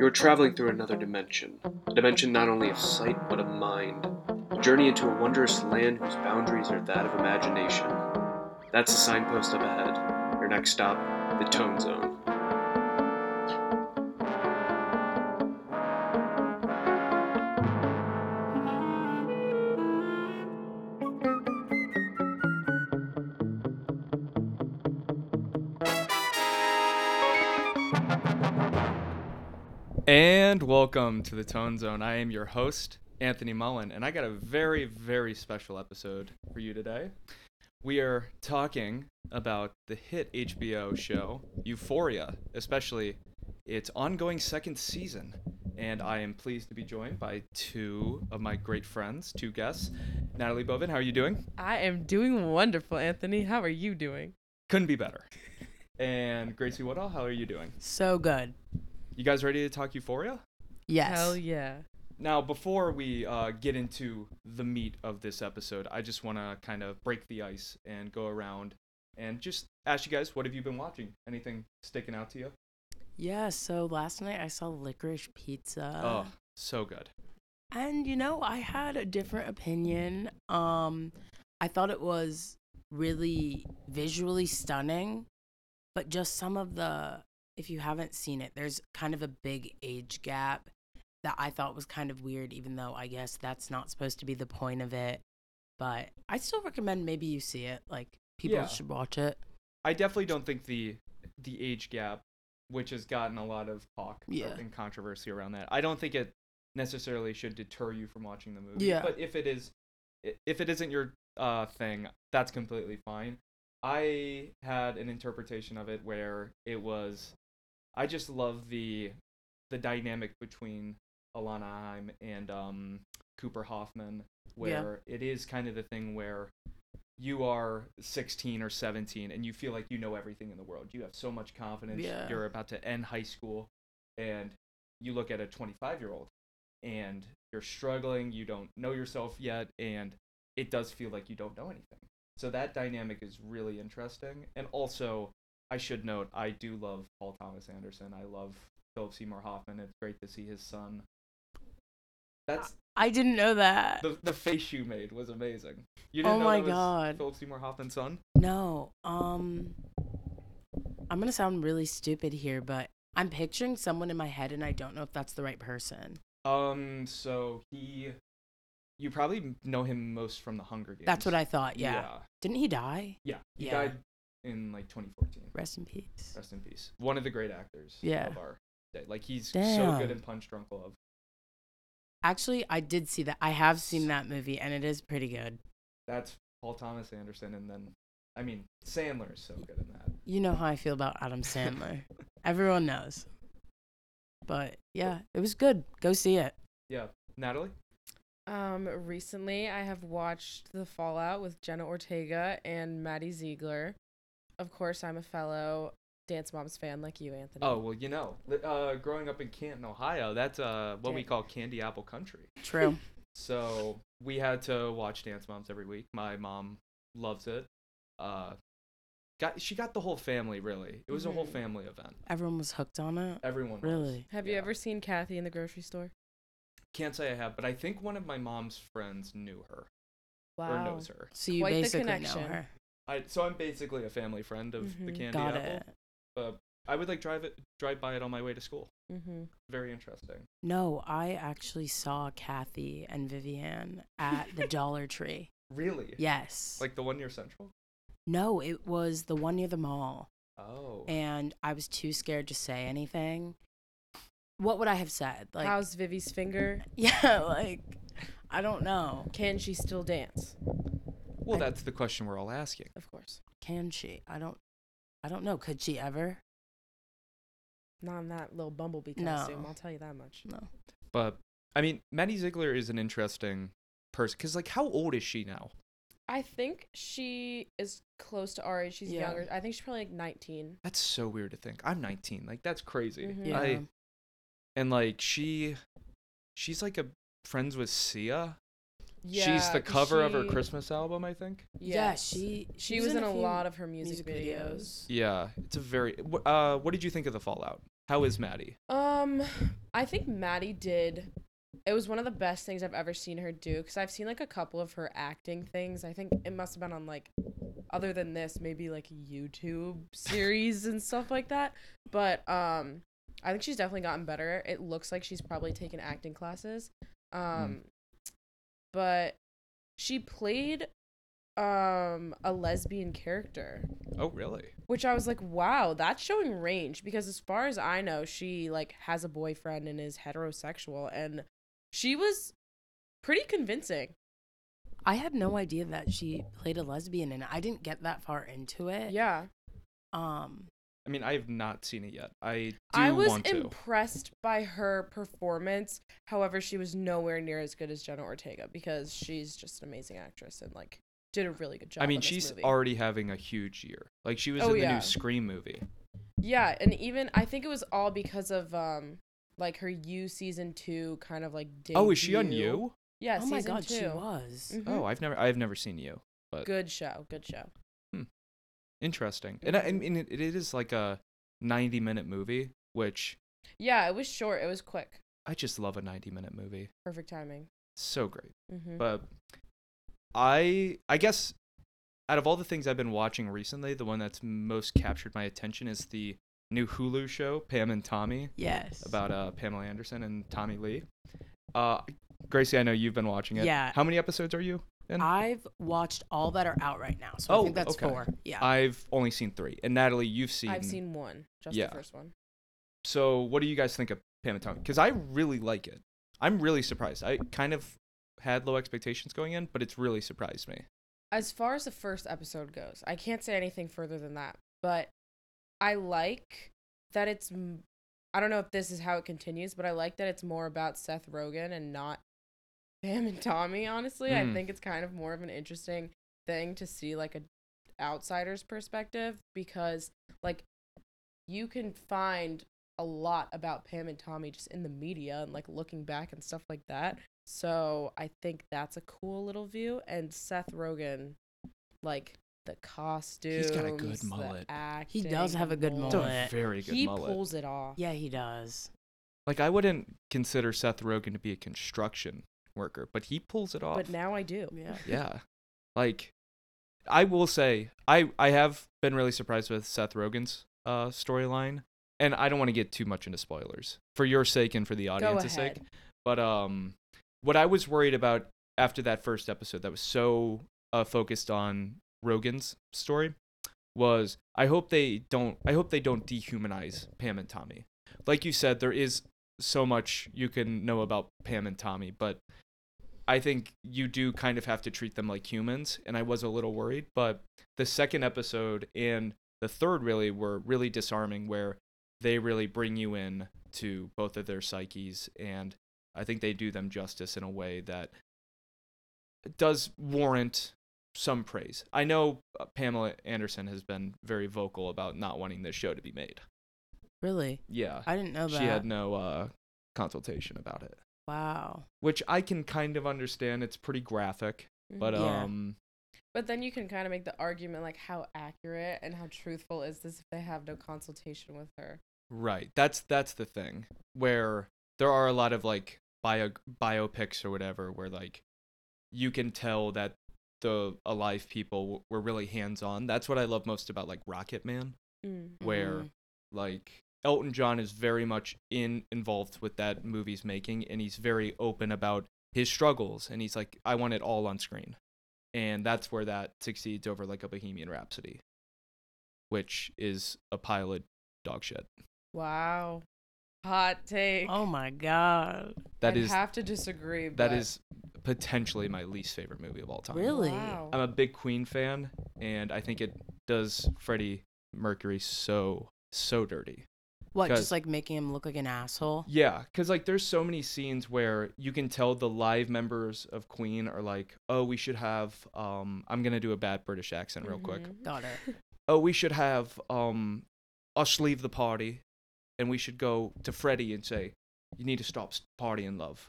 You are traveling through another dimension, a dimension not only of sight but of mind, a journey into a wondrous land whose boundaries are that of imagination. That's the signpost up ahead. Your next stop, the Tone Zone. And welcome to the Tone Zone. I am your host, Anthony Mullen, and I got a very, very special episode for you today. We are talking about the hit HBO show Euphoria, especially its ongoing second season. And I am pleased to be joined by two of my great friends, two guests. Natalie Bovin, how are you doing? I am doing wonderful, Anthony. How are you doing? Couldn't be better. And Gracie Woodall, how are you doing? So good. You guys ready to talk Euphoria? Yes. Hell yeah. Now, before we uh, get into the meat of this episode, I just want to kind of break the ice and go around and just ask you guys, what have you been watching? Anything sticking out to you? Yeah, so last night I saw Licorice Pizza. oh, so good. And you know, I had a different opinion. Um I thought it was really visually stunning, but just some of the if you haven't seen it, there's kind of a big age gap that I thought was kind of weird even though I guess that's not supposed to be the point of it. But I still recommend maybe you see it. Like people Yeah. should watch it. I definitely don't think the the age gap, which has gotten a lot of talk Yeah. and controversy around that, I don't think it necessarily should deter you from watching the movie. Yeah. But if it is, if it isn't your uh, thing, that's completely fine. I had an interpretation of it where it was, I just love the the dynamic between Alana Haim and um, Cooper Hoffman, where it is kind of the thing where you are 16 or 17 and you feel like you know everything in the world. You have so much confidence. Yeah. You're about to end high school and you look at a 25 year old and you're struggling, you don't know yourself yet, and it does feel like you don't know anything. So that dynamic is really interesting. And also, I should note, I do love Paul Thomas Anderson. I love Philip Seymour Hoffman. It's great to see his son. That's I didn't know that. the the face you made was amazing. You Oh didn't know my God. Philip Seymour Hoffman's son? No. Um I'm going to sound really stupid here, but I'm picturing someone in my head and I don't know if that's the right person. Um, so he, you probably know him most from the Hunger Games. That's what I thought. Yeah. Yeah. Didn't he die? Yeah. He Yeah. died in like 2014. Rest in peace. Rest in peace. One of the great actors Yeah. of our day. Like he's so good in Punch Drunk Love. Actually, I did see that. I have seen that movie and it is pretty good. That's Paul Thomas Anderson, and then, I mean, Sandler is so good in that. You know how I feel about Adam Sandler. Everyone knows. But yeah, it was good. Go see it. Yeah. Natalie. Um, recently I have watched The Fallout with Jenna Ortega and Maddie Ziegler. Of course, I'm a fellow Dance Moms fan like you, Anthony. Oh well, you know, uh, growing up in Canton, Ohio, that's uh what we call candy apple country. True. So we had to watch Dance Moms every week. My mom loves it. Uh, got she got the whole family really. It was a whole Mhm. family event. Everyone was hooked on it. Everyone was. Really? have you ever seen Cathy in the grocery store? Can't say I have, but I think one of my mom's friends knew her Wow. or knows her. So you Quite the basically know her. I so I'm basically a family friend of the Mhm. candy Got apple. it. But I would like drive it drive by it on my way to school. Mm-hmm. Very interesting. No, I actually saw Cathy and Vivi-Anne at the Dollar Tree. Really? Yes. Like the one near Central? no, it was the one near the mall. Oh. And I was too scared to say anything. What would I have said? Like How's Vivi's finger? Yeah, like I don't know. Can she still dance? Well, I- that's the question we're all asking. Of course. Can she? I don't I don't know. Could she ever? Not in that little bumblebee No. costume, I'll tell you that much. No. But I mean, Maddie Ziegler is an interesting person because, like, how old is she now? I think she is close to our age. She's Yeah. younger. I think she's probably like 19. That's so weird to think. I'm 19. Like, that's crazy. Mhm. Yeah. I and like she, she's like a friends with Sia. She's the the 'cause cover of her she- Christmas album, I think. Yeah, Yes. she She was in a few lot of her music, videos. Yeah, it's a very. wh- Uh, what did you think of the Fallout? How is Maddie? Um, I think Maddie did. It was one of the best things I've ever seen her do because I've seen like a couple of her acting things. I think it must have been on like, other than this, maybe like YouTube series and stuff like that. But um, I think she's definitely gotten better. It looks like she's probably taken acting classes. Um, but she played um a lesbian character Oh, really? which I was like, wow, that's showing range because as far as I know, she like has a boyfriend and is heterosexual and she was pretty convincing. I had no idea that she played a lesbian, and I didn't get that far into it. Yeah. Um. I mean, I have not seen it yet. I do I was want to. impressed by her performance. However, she was nowhere near as good as Jenna Ortega because she's just an amazing actress and like did a really good job. I mean, she's movie. already having a huge year. Like she was Oh, in the yeah. new Scream movie. Yeah, and even I think it was all because of um like her You season 2 kind of like Oh, is she on you? Yeah, oh my season god, she two. was. Mhm. Oh, I've never I've never seen you. But Good show. Good show. Interesting. And I, I mean, it, it is like a 90 minute movie, which Yeah, it was short. It was quick. I just love a 90 minute movie. Perfect timing. So great. Mm-hmm. But I I guess out of all the things I've been watching recently, the one that's most captured my attention is the new Hulu show, Pam and Tommy, Yes. about uh, Pamela Anderson and Tommy Lee. Uh, Gracie, I know you've been watching it. Yeah. How many episodes are you I've watched all that are out right now, so I Oh, think that's okay. four. Yeah. I've only seen three. And Natalie, you've seen. I've seen one, just Yeah. the first one. So, what do you guys think of Pam and Tommy? Because I really like it. I'm really surprised. I kind of had low expectations going in, but it's really surprised me. As far as the first episode goes, I can't say anything further than that. But I like that it's. I don't know if this is how it continues, but I like that it's more about Seth Rogen and not Pam and Tommy. Honestly, I Mm. think it's kind of more of an interesting thing to see like a outsider's perspective because like you can find a lot about Pam and Tommy just in the media and like looking back and stuff like that. So I think that's a cool little view. And Seth Rogen, like the costume, he's got a good mullet. acting, He does have a good the It's a role. mullet. very good He mullet. pulls it off. yeah, he does. Like I wouldn't consider Seth Rogen to be a construction worker, but he pulls it off. But now I do. Yeah. yeah. Like I will say I I have been really surprised with Seth Rogen's uh storyline. And I don't want to get too much into spoilers for your sake and for the audience's sake. But um what I was worried about after that first episode that was so uh, focused on Rogen's story was I hope they don't I hope they don't dehumanize Pam and Tommy. Like you said, there is so much you can know about Pam and Tommy, but I think you do kind of have to treat them like humans, and I was a little worried. But the second episode and the third really were really disarming, where they really bring you in to both of their psyches, and I think they do them justice in a way that does warrant some praise. I know uh, Pamela Anderson has been very vocal about not wanting this show to be made. Really? Yeah, I didn't know that. she had no uh, consultation about it, Wow. which I can kind of understand. It's pretty graphic, but Mhm. Yeah. um, But then you can kind of make the argument like how accurate and how truthful is this if they have no consultation with her? Right. That's that's the thing where there are a lot of like bio biopics or whatever where like you can tell that the alive people were really hands on. That's what I love most about like Rocket Man, Mm. where Mhm. like Elton John is very much in involved with that movie's making and he's very open about his struggles and he's like I want it all on screen. And that's where that succeeds over like a Bohemian Rhapsody, which is a pile of dog shit. Wow. Hot take. Oh my god. That I'd is have to disagree. that but- is potentially my least favorite movie of all time. Really? Wow. I'm a big Queen fan, and I think it does Freddie Mercury so so dirty. What? 'Cause- Just like making him look like an asshole? Yeah, because like there's so many scenes where you can tell the live members of Queen are like, oh, we should have um, I'm gonna do a bad British accent real quick. Mhm. Got it. Oh, we should have um, us leave the party, and we should go to Freddie and say, you need to stop partying, love.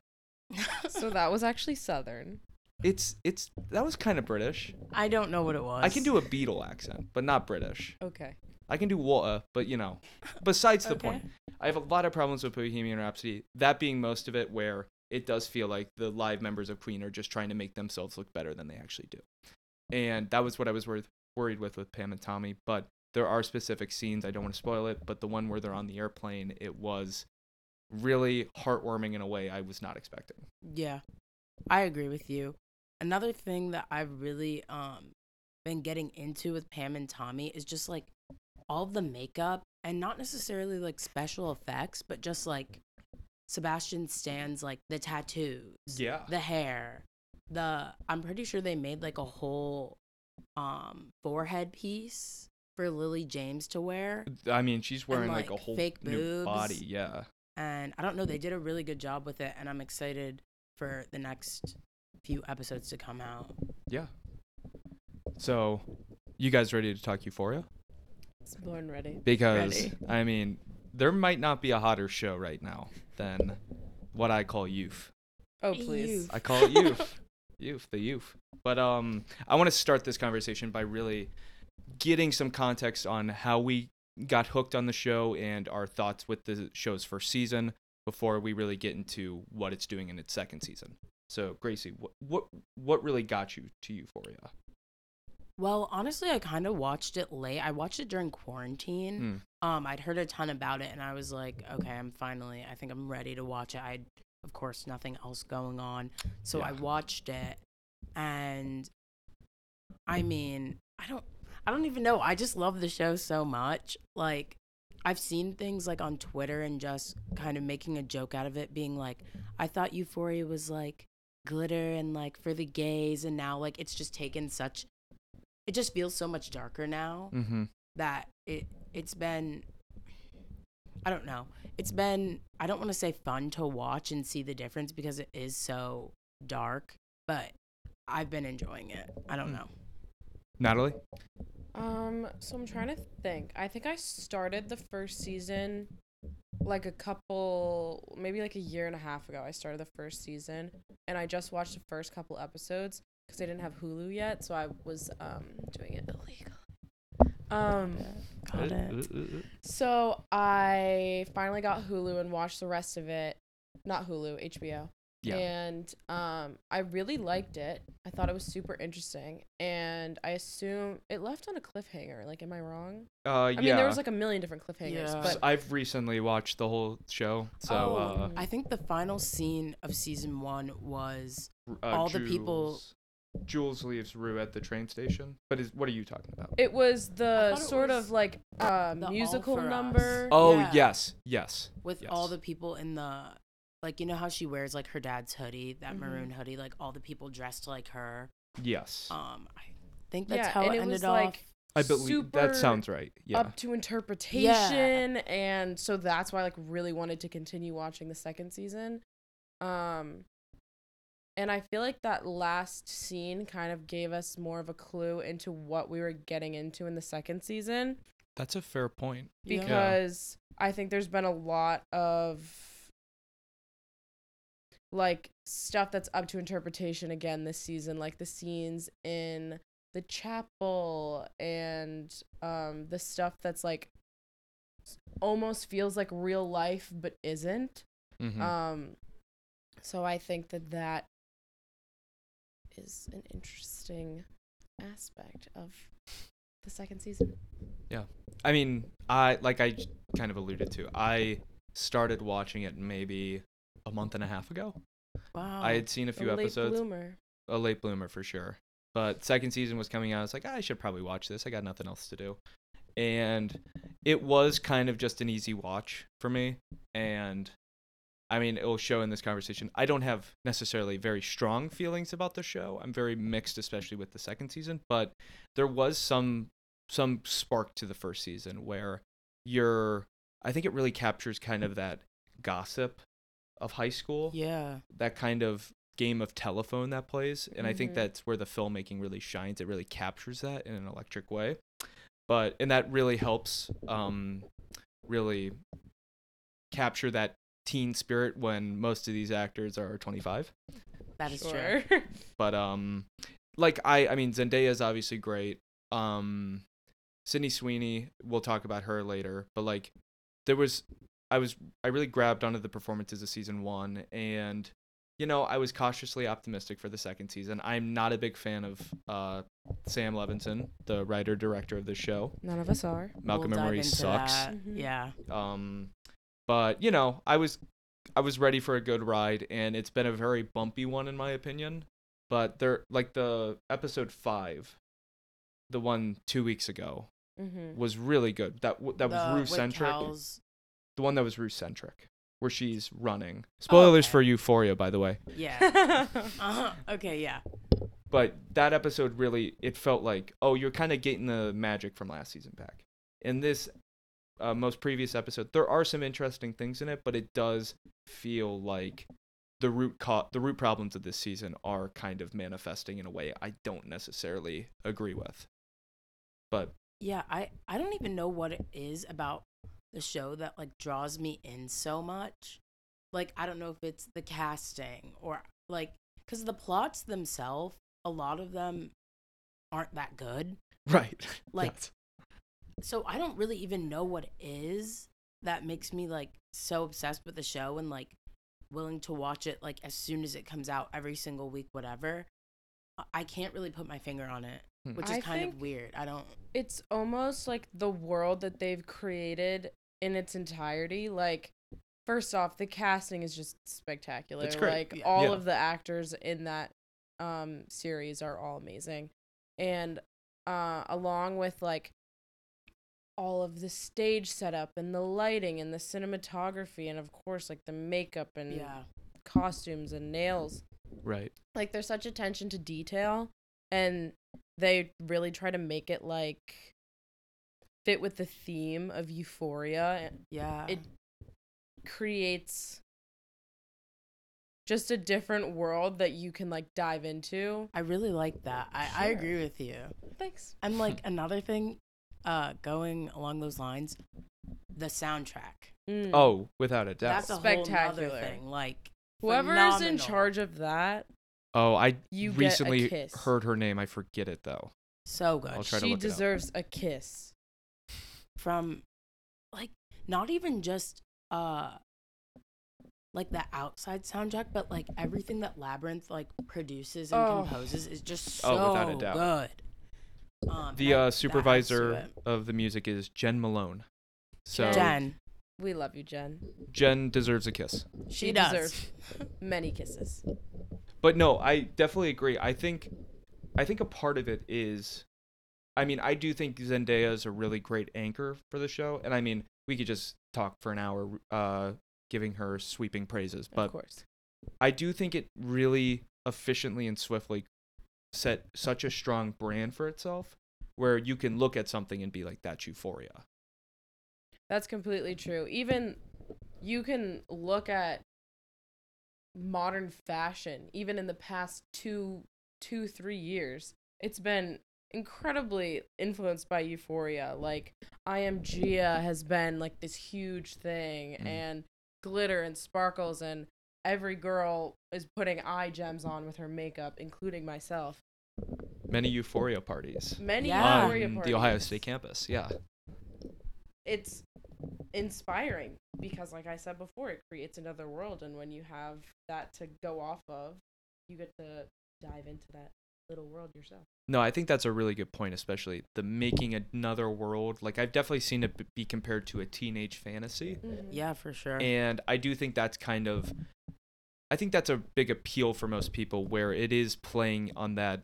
so that was actually Southern. It's it's that was kind of British. I don't know what it was. I can do a Beatle accent, but not British. Okay. I can do water, but you know, besides the Okay. point. I have a lot of problems with Bohemian Rhapsody. That being most of it, where it does feel like the live members of Queen are just trying to make themselves look better than they actually do, and that was what I was worth, worried with with Pam and Tommy. But there are specific scenes I don't want to spoil it, but the one where they're on the airplane, it was really heartwarming in a way I was not expecting. Yeah, I agree with you. Another thing that I've really um been getting into with Pam and Tommy is just like all the makeup and not necessarily like special effects, but just like Sebastian Stan's like the tattoos, Yeah. the hair, the I'm pretty sure they made like a whole um forehead piece for Lily James to wear. I mean, she's wearing like, like, a whole fake new boobs. body. Yeah. and I don't know, they did a really good job with it, and I'm excited for the next few episodes to come out. Yeah. So, you guys ready to talk Euphoria? It's born ready. Because Ready. I mean, there might not be a hotter show right now than what I call youth. Oh please. I call it youth. youth, the youth. But um I want to start this conversation by really getting some context on how we got hooked on the show and our thoughts with the show's first season before we really get into what it's doing in its second season. So, Gracie, what what what really got you to Euphoria? Well, honestly, I kind of watched it late. I watched it during quarantine. Mm. Um, I'd heard a ton about it, and I was like, okay, I'm finally, I think I'm ready to watch it. I, of course, nothing else going on, so I watched it, and I mean, I don't, I don't even know. I just love the show so much. Like, I've seen things like on Twitter and just kind of making a joke out of it, being like, I thought Euphoria was like glitter and like for the gays, and now like it's just taken such. It just feels so much darker now Mhm. that it it's been I don't know. It's been I don't want to say fun to watch and see the difference because it is so dark, but I've been enjoying it. I don't Mm. know. Natalie? Um, so I'm trying to think. I think I started the first season like a couple, maybe like a year and a half ago. I started the first season, and I just watched the first couple episodes because I didn't have Hulu yet, so I was um doing it illegal. Um, Got it. so I finally got Hulu and watched the rest of it. Not Hulu, HBO. Yeah. And um, I really liked it. I thought it was super interesting, and I assume it left on a cliffhanger. Like, am I wrong? Uh, I yeah. I mean, there was like a million different cliffhangers, Yeah. but I've recently watched the whole show, so Oh, uh, I think the final scene of season 1 was uh, all the people- Jules- Jules leaves Rue at the train station. But is what are you talking about? it was the it sort was of like uh, musical For Us. number. oh yeah. yes, yes. with all the people in the like you know how she wears like her dad's hoodie, that Mhm. maroon hoodie, like all the people dressed like her. Yes, Um I think that's yeah, how and it it ended was off. like I believe that sounds right. Yeah. up to interpretation, yeah. and so that's why I like really wanted to continue watching the second season. Um, and I feel like that last scene kind of gave us more of a clue into what we were getting into in the second season. That's a fair point. Yeah. because I think there's been a lot of like stuff that's up to interpretation again this season, like the scenes in the chapel and um the stuff that's like almost feels like real life but isn't. Mhm. Um so I think that that is an interesting aspect of the second season. Yeah. I mean, I like I kind of alluded to. I started watching it maybe a month and a half ago. wow. I had seen a few A late episodes. bloomer. a late bloomer for sure. But second season was coming out. I was like, "Ah, I should probably watch this. I got nothing else to do. And it was kind of just an easy watch for me. And I mean, it will show in this conversation. I don't have necessarily very strong feelings about the show. I'm very mixed, especially with the second season. But there was some some spark to the first season where you're. I think it really captures kind of that gossip of high school yeah. that kind of game of telephone that plays and i think Mhm. that's where the filmmaking really shines it really captures that in an electric way but and that really helps um really capture that teen spirit when most of these actors are 25 That is true. But um like i i mean zendaya is obviously great um sydney sweeney we'll talk about her later but like there was I was I really grabbed onto the performances of season one, and you know I was cautiously optimistic for the second season. I'm not a big fan of uh, Sam Levinson, the writer director of the show. None of us are. Malcolm We'll and dive sucks. that. Mhm. Yeah. Um, but you know, I was I was ready for a good ride, and it's been a very bumpy one in my opinion. But there, like the episode five, the one two weeks ago, Mm-hmm. was really good. That that The- was Rue centric. The one that was Rue centric, where she's running. Spoilers okay. for Euphoria, by the way. Yeah. uh-huh. Okay. Yeah. But that episode really, it felt like, oh, you're kind of getting the magic from last season back. In this uh, most previous episode, there are some interesting things in it, but it does feel like the root co- the root problems of this season are kind of manifesting in a way I don't necessarily agree with. But Yeah. I I don't even know what it is about the show that like draws me in so much. Like I don't know if it's the casting or like because the plots themselves, a lot of them aren't that good. right, Like- Yes. So I don't really even know what it is that makes me like so obsessed with the show and like willing to watch it like as soon as it comes out every single week, whatever. I- I can't really put my finger on it, Hmm. which is I kind of weird. I don't. it's almost like the world that they've created in its entirety. Like, first off, the casting is just spectacular. It's great. Like Yeah. all Yeah. of the actors in that um series are all amazing. And uh along with like all of the stage setup and the lighting and the cinematography and of course like the makeup and Yeah. costumes and nails right. like there's such attention to detail and they really try to make it like fit with the theme of euphoria Yeah. it creates just a different world that you can like dive into I really like that. I, I agree with you. thanks And like another thing, uh, going along those lines, the soundtrack. Mm. Oh, without a doubt. That's a whole nother Spectacular. thing. Like whoever is in charge of that oh, I you recently heard her name. I forget it though. So good. I'll try to she look it up. deserves a kiss From like not even just uh like the outside soundtrack, but like everything that Labrinth like produces and Oh. composes is just so Oh, without a doubt. good. Um, The that- uh, that adds to supervisor of the music is Jen Malone. So Jen. Jen, we love you jen Jen deserves a kiss. she, She does. deserves- many kisses But no, I definitely agree. I think I think a part of it is I mean, I do think Zendaya is a really great anchor for the show. And I mean, we could just talk for an hour uh giving her sweeping praises, of but course I do think it really efficiently and swiftly set such a strong brand for itself where you can look at something and be like that's euphoria. That's completely true. Even you can look at modern fashion, even in the past two, two, three years. It's been incredibly influenced by Euphoria. Like I Am Gia has been like this huge thing, Mm. and glitter and sparkles, and every girl is putting eye gems on with her makeup, including myself. Many euphoria parties Many Yeah. Euphoria on parties. the Ohio State campus. Yeah. it's inspiring because like i said before it creates another world and when you have that to go off of you get to dive into that little world yourself No, I think that's a really good point, especially the making another world. Like I've definitely seen it be compared to a teenage fantasy, mm-hmm. Yeah, for sure. and I do think that's kind of, I think that's a big appeal for most people, where it is playing on that.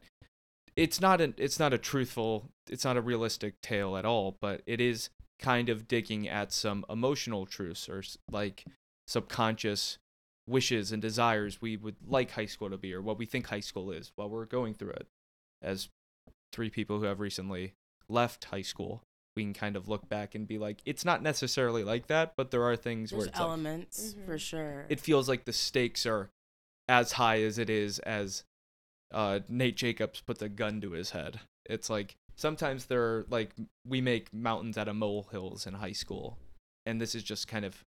It's not an, it's not a truthful, it's not a realistic tale at all, but it is kind of digging at some emotional truths or like subconscious wishes and desires we would like high school to be or what we think high school is while we're going through it as three people who have recently left high school we can kind of look back and be like it's not necessarily like that but there are things There's where it's like, elements for sure. it feels like the stakes are as high as it is as uh, Nate Jacobs puts the gun to his head. It's like sometimes they're like we make mountains out of molehills in high school, and this is just kind of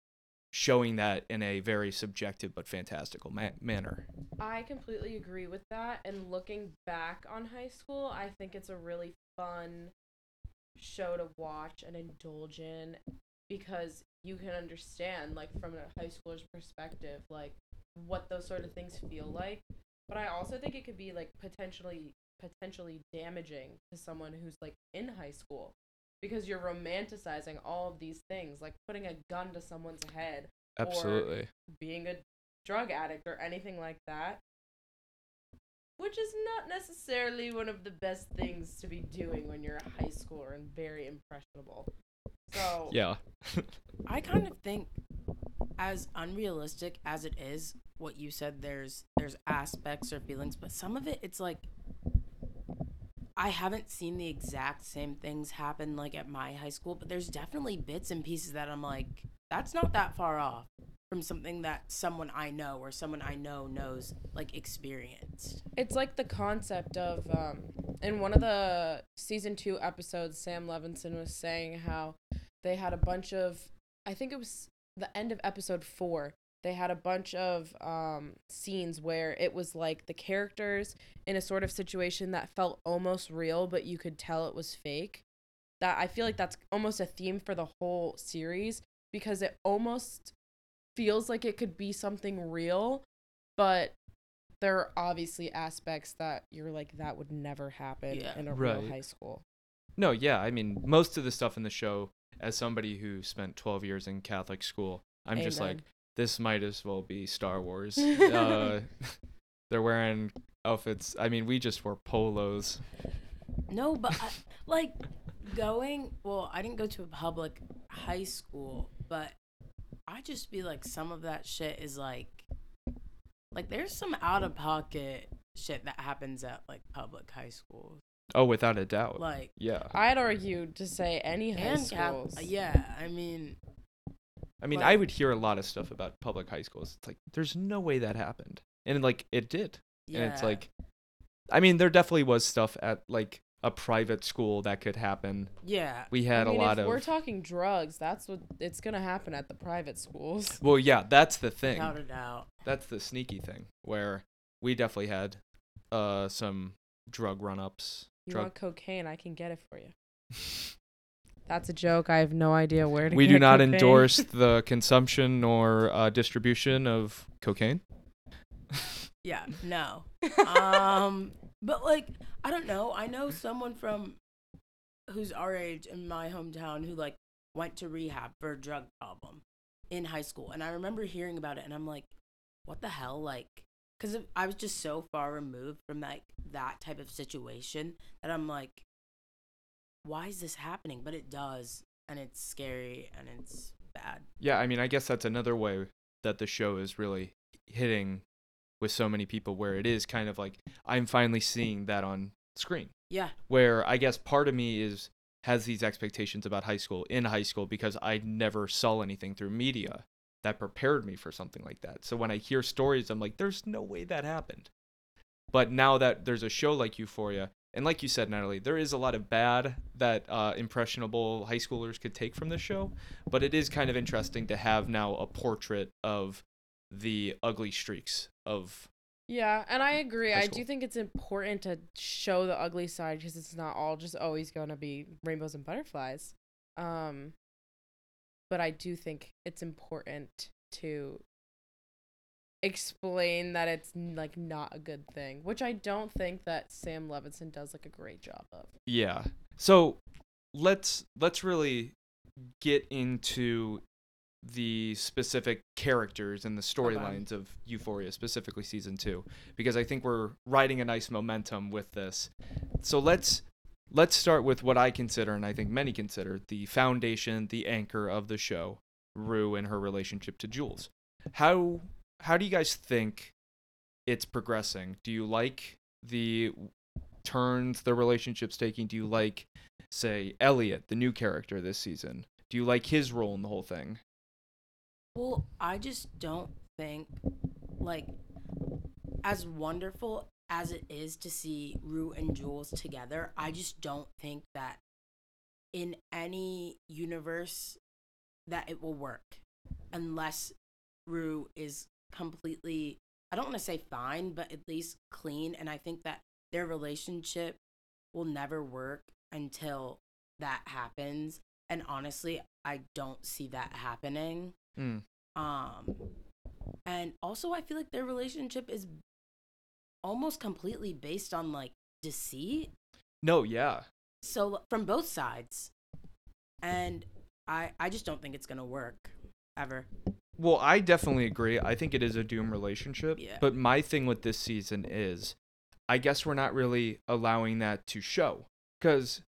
showing that in a very subjective but fantastical ma- manner. i completely agree with that and looking back on high school i think it's a really fun show to watch and indulge in because you can understand like from a high schooler's perspective like what those sort of things feel like but i also think it could be like potentially potentially damaging to someone who's like in high school because you're romanticizing all of these things like putting a gun to someone's head Absolutely. being a drug addict or anything like that which is not necessarily one of the best things to be doing when you're a high schooler and very impressionable so Yeah. I kind of think as unrealistic as it is what you said there's there's aspects or feelings but some of it it's like I haven't seen the exact same things happen like at my high school but there's definitely bits and pieces that I'm like that's not that far off from something that someone I know or someone I know knows like experienced. it's like the concept of um in one of the season two episodes sam levinson was saying how they had a bunch of i think it was the end of episode four they had a bunch of um scenes where it was like the characters in a sort of situation that felt almost real but you could tell it was fake that i feel like that's almost a theme for the whole series because it almost feels like it could be something real but there are obviously aspects that you're like that would never happen Yeah. in a real high school. No, yeah. I mean, most of the stuff in the show, as somebody who spent 12 years in Catholic school, I'm just like, this might as well be Star Wars. uh, they're wearing outfits. I mean, we just wore polos. No, but I, like going. Well, I didn't go to a public high school, but I just be like some of that shit is like, like there's some out of pocket shit that happens at like public high schools. Oh, without a doubt. Like yeah. I'd argue to say any high and Cath- schools. yeah, I mean, I mean, Like- I would hear a lot of stuff about public high schools. It's like, there's no way that happened. And like, it did. yeah. And it's like, I mean, there definitely was stuff at like a private school that could happen. yeah, We I had mean, a lot if of. we're talking drugs, that's what it's gonna happen at the private schools. well, yeah, that's the thing. without a doubt. That's the sneaky thing where we definitely had uh some drug run ups. You Drug want cocaine? I can get it for you. That's a joke. I have no idea where to. Get We do not cocaine. endorse the consumption or uh, distribution of cocaine. Yeah, no. um, but like, I don't know. I know someone from who's our age in my hometown who like went to rehab for a drug problem in high school, and I remember hearing about it, and I'm like, what the hell, like. Because I was just so far removed from like that type of situation that I'm like, why is this happening? But it does, and it's scary and it's bad. Yeah, I mean, I guess that's another way that the show is really hitting with so many people where it is kind of like I'm finally seeing that on screen. Yeah, Where I guess part of me is has these expectations about high school in high school because I never saw anything through media that prepared me for something like that. So when I hear stories, I'm like, there's no way that happened. But now that there's a show like Euphoria, and like you said, Natalie, there is a lot of bad that uh, impressionable high schoolers could take from this show. But it is kind of interesting to have now a portrait of the ugly streaks of. Yeah, and I agree. I do think it's important to show the ugly side because it's not all just always going to be rainbows and butterflies. Um, but I do think it's important to explain that it's like not a good thing, which I don't think that Sam Levinson does like a great job of. Yeah. So let's let's really get into the specific characters and the storylines of Euphoria, specifically season two, because I think we're riding a nice momentum with this. So let's let's start with what I consider, and I think many consider, the foundation, the anchor of the show, Rue and her relationship to Jules. How how do you guys think it's progressing? Do you like the turns the relationship's taking? Do you like, say, Elliot, the new character this season? Do you like his role in the whole thing? Well, I just don't think like as wonderful as it is to see Rue and Jules together, I just don't think that in any universe that it will work unless Rue is completely I don't want to say fine, but at least clean and I think that their relationship will never work until that happens. And honestly, I don't see that happening. Mm. Um, and also I feel like their relationship is almost completely based on like deceit. No, yeah. So from both sides, and I I just don't think it's gonna work ever. Well, I definitely agree. I think it is a doom relationship. Yeah. But my thing with this season is, I guess we're not really allowing that to show because,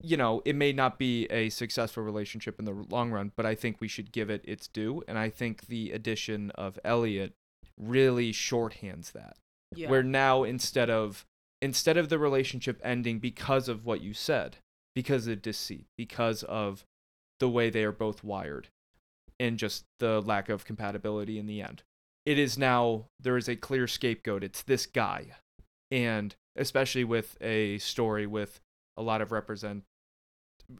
you know, it may not be a successful relationship in the long run, but I think we should give it its due. And I think the addition of Elliot really shorthands that. Yeah. Where now instead of instead of the relationship ending because of what you said, because of deceit, because of the way they are both wired, and just the lack of compatibility in the end. It is now there is a clear scapegoat. It's this guy. And especially with a story with a lot of represent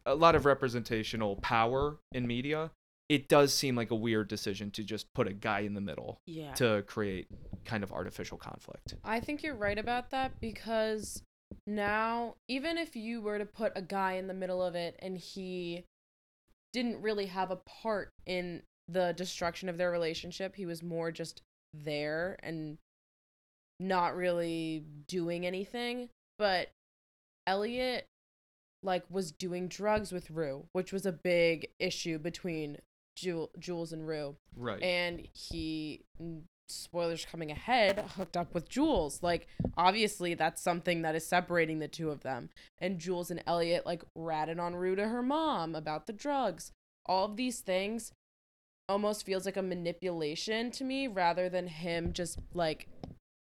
a lot of representational power in media, it does seem like a weird decision to just put a guy in the middle yeah. to create kind of artificial conflict. I think you're right about that because now, even if you were to put a guy in the middle of it and he didn't really have a part in the destruction of their relationship, he was more just there and not really doing anything. But Elliot, like, was doing drugs with Rue, which was a big issue between Jewel- Jules and Rue. Right. and he spoilers coming ahead hooked up with Jules. Like obviously that's something that is separating the two of them. And Jules and Elliot like ratted on Rue to her mom about the drugs. All of these things almost feels like a manipulation to me rather than him just like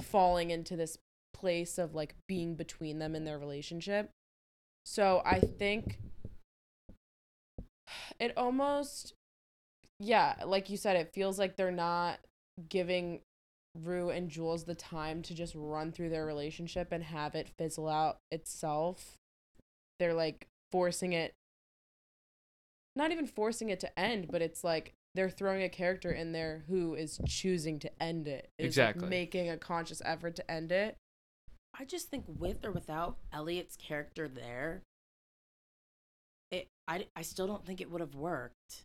falling into this place of like being between them in their relationship so I think it almost yeah, like you said, it feels like they're not giving Rue and Jules the time to just run through their relationship and have it fizzle out itself. They're like forcing it, not even forcing it to end, but it's like they're throwing a character in there who is choosing to end it. is, like, Exactly. making a conscious effort to end it. I just think with or without Elliot's character there, it I, I still don't think it would have worked.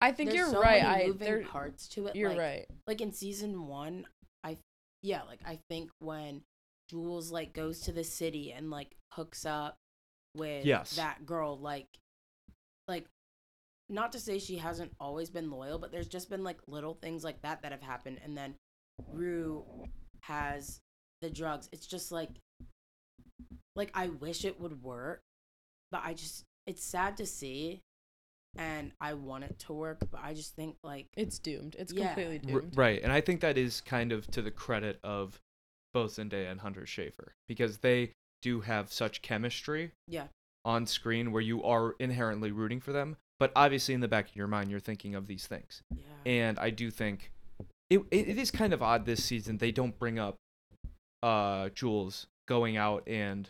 I think There's you're so right. many I moving there, parts to it. you're like, right. Like in season one, I yeah, like I think when Jules like goes to the city and like hooks up with Yes. that girl, like like not to say she hasn't always been loyal, but there's just been like little things like that that have happened, and then Rue has the drugs. It's just like like I wish it would work, but I just it's sad to see and I want it to work, but I just think like It's doomed. It's Yeah. completely R- doomed. right. And I think that is kind of to the credit of both Zendaya and Hunter Schafer because they do have such chemistry yeah. on screen where you are inherently rooting for them. But obviously, in the back of your mind, you're thinking of these things. Yeah. And I do think it, it, it is kind of odd this season. They don't bring up uh, Jules going out and,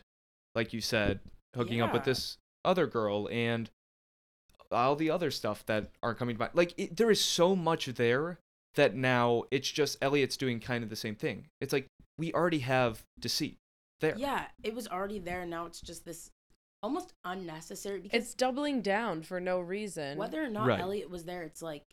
like you said, hooking up with this other girl and all the other stuff that are coming by. Like, it, there is so much there that now it's just Elliot's doing kind of the same thing. It's like we already have deceit there. Yeah, it was already there. Now it's just this almost unnecessary because It's doubling down for no reason. whether or not Right. Elliot was there, it's like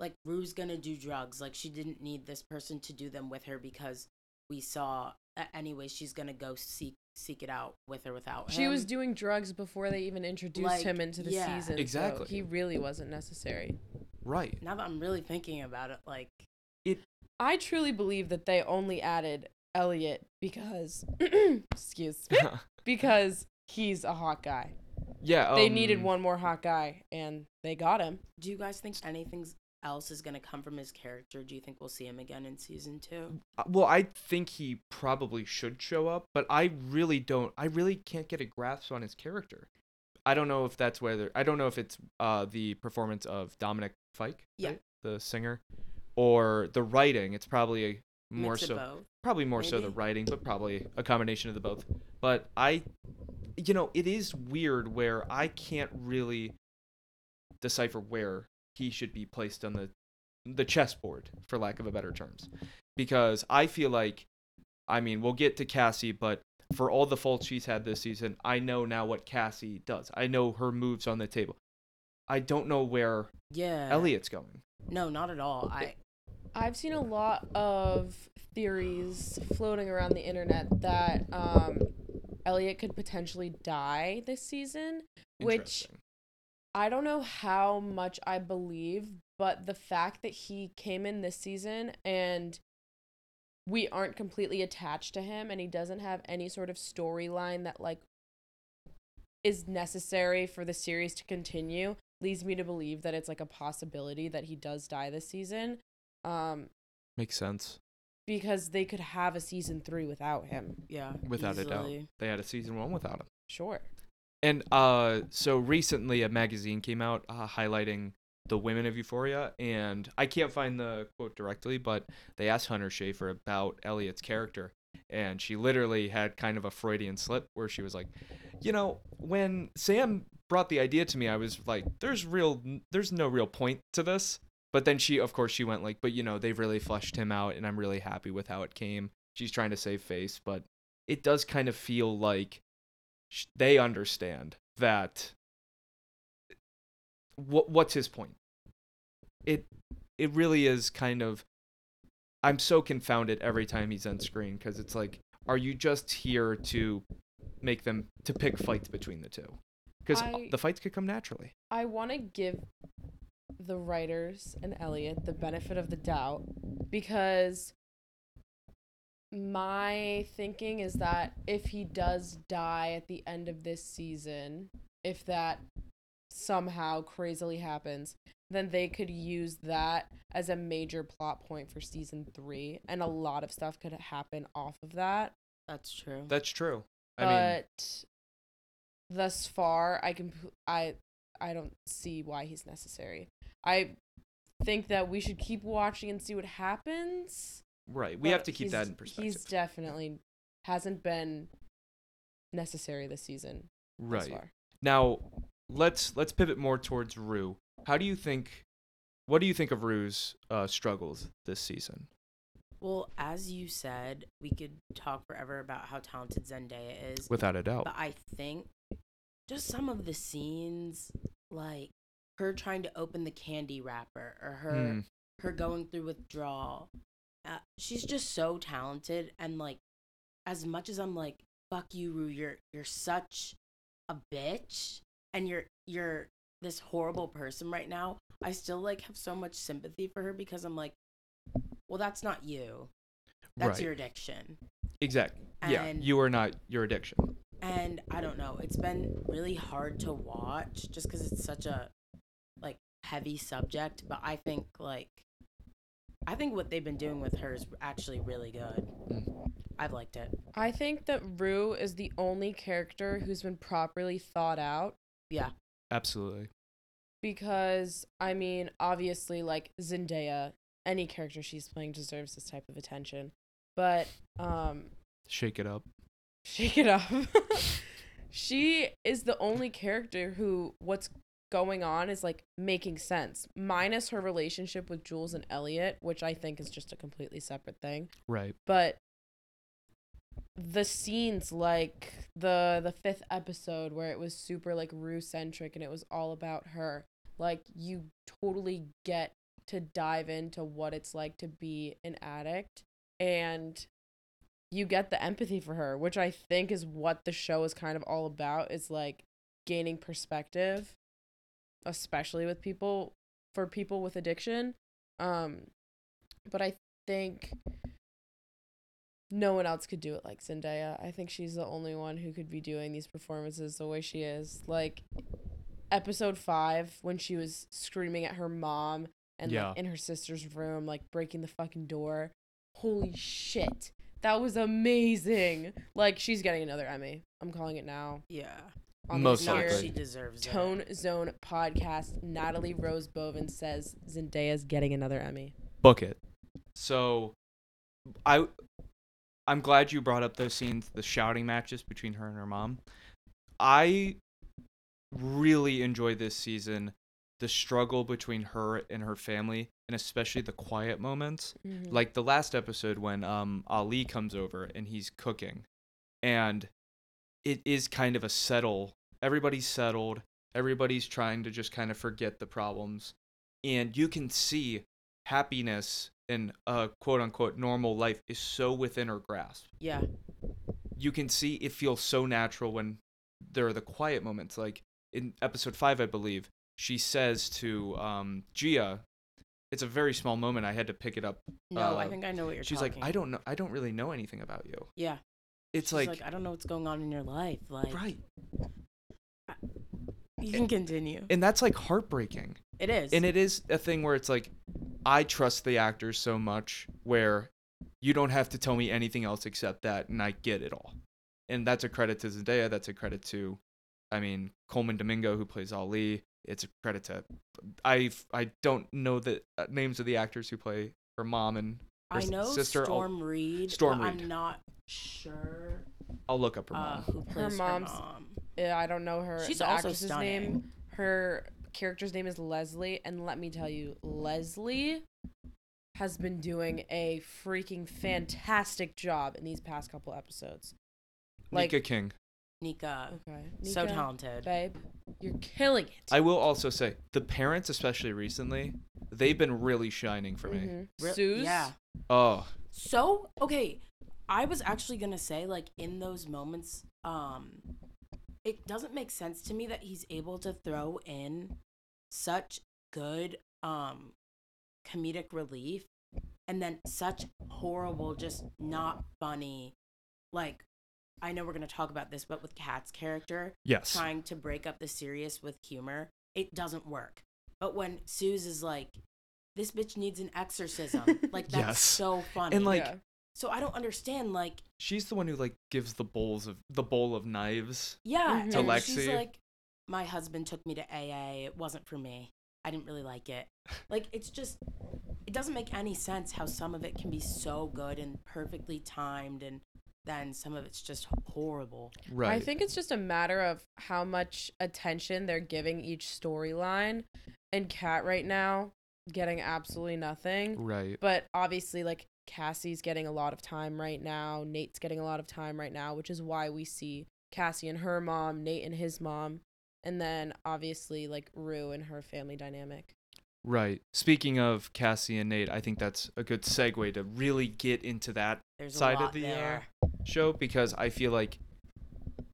like Rue's gonna do drugs. Like she didn't need this person to do them with her because we saw uh, anyway she's gonna go seek seek it out with or without her. She was doing drugs before they even introduced Like, him into the yeah. season. Exactly. So he really wasn't necessary. Right. now that I'm really thinking about it, like it I truly believe that they only added Elliot because excuse me, because he's a hot guy. yeah. they needed um, one more hot guy and they got him. do you guys think anything else is gonna come from his character? Do you think we'll see him again in season two? Uh, Well, I think he probably should show up, but I really don't. I really can't get a grasp on his character. I don't know if that's whether I don't know if it's uh the performance of Dominic Fike, Yeah. right? the singer, or the writing. It's probably a more so both. probably more so the writing, but probably a combination of the both. But I, you know, it is weird where I can't really decipher where he should be placed on the the chessboard, for lack of a better terms, because I feel like, I mean, we'll get to Cassie, but for all the faults she's had this season, I know now what Cassie does. I know her moves on the table. I don't know where Yeah. Elliot's going. No, not at all. I I've seen a lot of theories floating around the internet that um, Elliot could potentially die this season, which Interesting. I don't know how much I believe, but the fact that he came in this season and we aren't completely attached to him and he doesn't have any sort of storyline that like is necessary for the series to continue leads me to believe that it's like a possibility that he does die this season. Um makes sense. because they could have a season 3 without him. yeah. Without a doubt, they had a season one without him. Sure. And uh, so recently a magazine came out uh, highlighting the women of Euphoria, and I can't find the quote directly, but they asked Hunter Schafer about Elliot's character, and she literally had kind of a Freudian slip where she was like, you know, when Sam brought the idea to me, I was like, there's real, there's no real point to this. But then she, of course, she went like, but you know, they've really fleshed him out, and I'm really happy with how it came. She's trying to save face, but it does kind of feel like they understand that what what's his point? It it really is kind of i'm so confounded every time he's on screen because it's like are you just here to make them to pick fights between the two? Because the fights could come naturally. I want to give the writers and Elliot the benefit of the doubt because my thinking is that if he does die at the end of this season, if that somehow crazily happens, then they could use that as a major plot point for season 3 and a lot of stuff could happen off of that. That's true. that's true i But mean thus far, I can I I don't see why he's necessary. I think that we should keep watching and see what happens. Right we but have to keep that in perspective He's definitely hasn't been necessary this season. Thus right far. now let's let's pivot more towards rue how do you think what do you think of rue's uh, struggles this season Well, as you said, we could talk forever about how talented Zendaya is. without a doubt But I think just some of the scenes, like her trying to open the candy wrapper or her Hmm. her going through withdrawal, uh, she's just so talented. And like, as much as I'm like, "Fuck you, Rue," you're you're such a bitch, and you're you're this horrible person right now. I still like have so much sympathy for her because I'm like, well, that's not you. That's right your addiction. exactly yeah And- you are not your addiction and I don't know, it's been really hard to watch just because it's such a like heavy subject. But I think like I think what they've been doing with her is actually really good. Mm. I've liked it. I think that Rue is the only character who's been properly thought out Yeah, absolutely because I mean, obviously like Zendaya, any character she's playing deserves this type of attention. But um shake it up shake it up. she is the only character who what's going on is like making sense, minus her relationship with Jules and Elliot, which I think is just a completely separate thing. right. But the scenes like the the fifth episode where it was super like Rue centric and it was all about her, like you totally get to dive into what it's like to be an addict. And you get the empathy for her, which I think is what the show is kind of all about is like gaining perspective, especially with people for people with addiction. Um but I think no one else could do it like Zendaya. I think she's the only one who could be doing these performances the way she is. Like episode 5 when she was screaming at her mom and Yeah. like in her sister's room like breaking the fucking door. Holy shit. That was amazing. Like she's getting another Emmy. I'm calling it now. yeah. On Most this likely. she deserves it. Tone Zone podcast, Natalie Rose Boven says Zendaya's getting another Emmy. book it. So, I, I'm glad you brought up those scenes, the shouting matches between her and her mom. I really enjoy this season, the struggle between her and her family, and especially the quiet moments. Like the last episode when um Ali comes over and he's cooking, and it is kind of a settle. Everybody's settled. Everybody's trying to just kind of forget the problems. And you can see happiness in a quote unquote normal life is so within her grasp. Yeah. You can see it feels so natural when there are the quiet moments. Like in episode five, I believe, she says to um, Gia, it's a very small moment. I had to pick it up. No, I Uh, think I know what you're She's talking. like, I don't know. I don't really know anything about you. Yeah. It's like, like, I don't know what's going on in your life. Like, right. you can continue. And that's like heartbreaking. It is. and it is a thing where it's like i trust the actors so much where you don't have to tell me anything else except that and i get it all and that's a credit to zendaya that's a credit to i mean Colman Domingo who plays ali it's a credit to i i don't know the uh, names of the actors who play her mom and her I know sister I'll- Storm Reed. Storm Reed. I'm not sure i'll look up her uh, mom who plays her, mom's- mom. Yeah, I don't know her. She's the also actress's stunning. name. Her character's name is Leslie, and let me tell you, Leslie has been doing a freaking fantastic job in these past couple episodes. Like, nika king Nika. okay, So talented. babe, you're killing it. i will also say the parents especially recently they've been really shining for me Mhm. Re- Suze, Yeah. oh So okay, I was actually gonna say like in those moments, um, it doesn't make sense to me that he's able to throw in such good um comedic relief and then such horrible, just not funny. Like, I know we're gonna talk about this, but with Kat's character, yes trying to break up the serious with humor, it doesn't work. But when Suze is like, this bitch needs an exorcism, like that's Yes. so funny. And, like, Yeah. So I don't understand, like, she's the one who like gives the bowls of the bowl of knives yeah, Mhm. To and she's Lexi. like, my husband took me to AA. It wasn't for me. I didn't really like it. Like, it's just, it doesn't make any sense how some of it can be so good and perfectly timed, and then some of it's just horrible. right I think it's just a matter of how much attention they're giving each storyline. And Kat right now getting absolutely nothing. right But obviously, like Cassie's getting a lot of time right now. Nate's getting a lot of time right now, which is why we see Cassie and her mom, Nate and his mom, and then obviously like Rue and her family dynamic. Right. Speaking of Cassie and Nate, I think that's a good segue to really get into that There's Side of the, uh, there. show because I feel like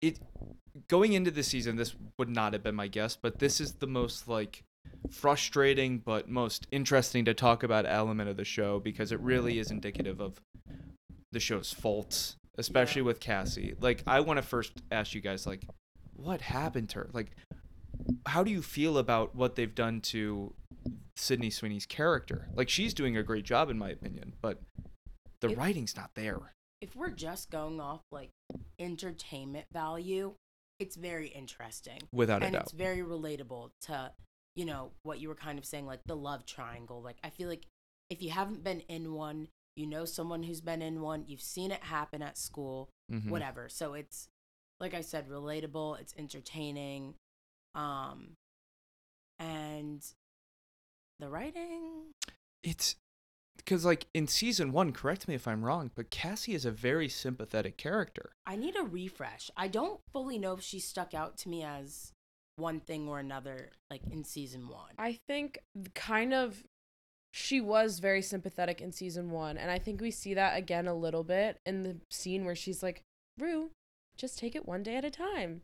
it going into the season this would not have been my guess, but this is the most like frustrating but most interesting to talk about element of the show because it really is indicative of the show's faults, especially with Cassie. Like I want to first ask you guys like what happened to her? Like how do you feel about what they've done to Sydney Sweeney's character? Like she's doing a great job in my opinion, but the It- writing's not there. if we're just going off like entertainment value, it's very interesting. Without a and doubt. it's very relatable to, you know, what you were kind of saying, like the love triangle. Like I feel like if you haven't been in one, you know someone who's been in one, you've seen it happen at school, Mhm. whatever. So it's like I said, relatable, it's entertaining. Um and the writing It's because, like, in season one, correct me if I'm wrong, but Cassie is a very sympathetic character. I need a refresh. I don't fully know if she stuck out to me as one thing or another, like in season one. I think kind of she was very sympathetic in season one, and I think we see that again a little bit in the scene where she's like, Rue, just take it one day at a time.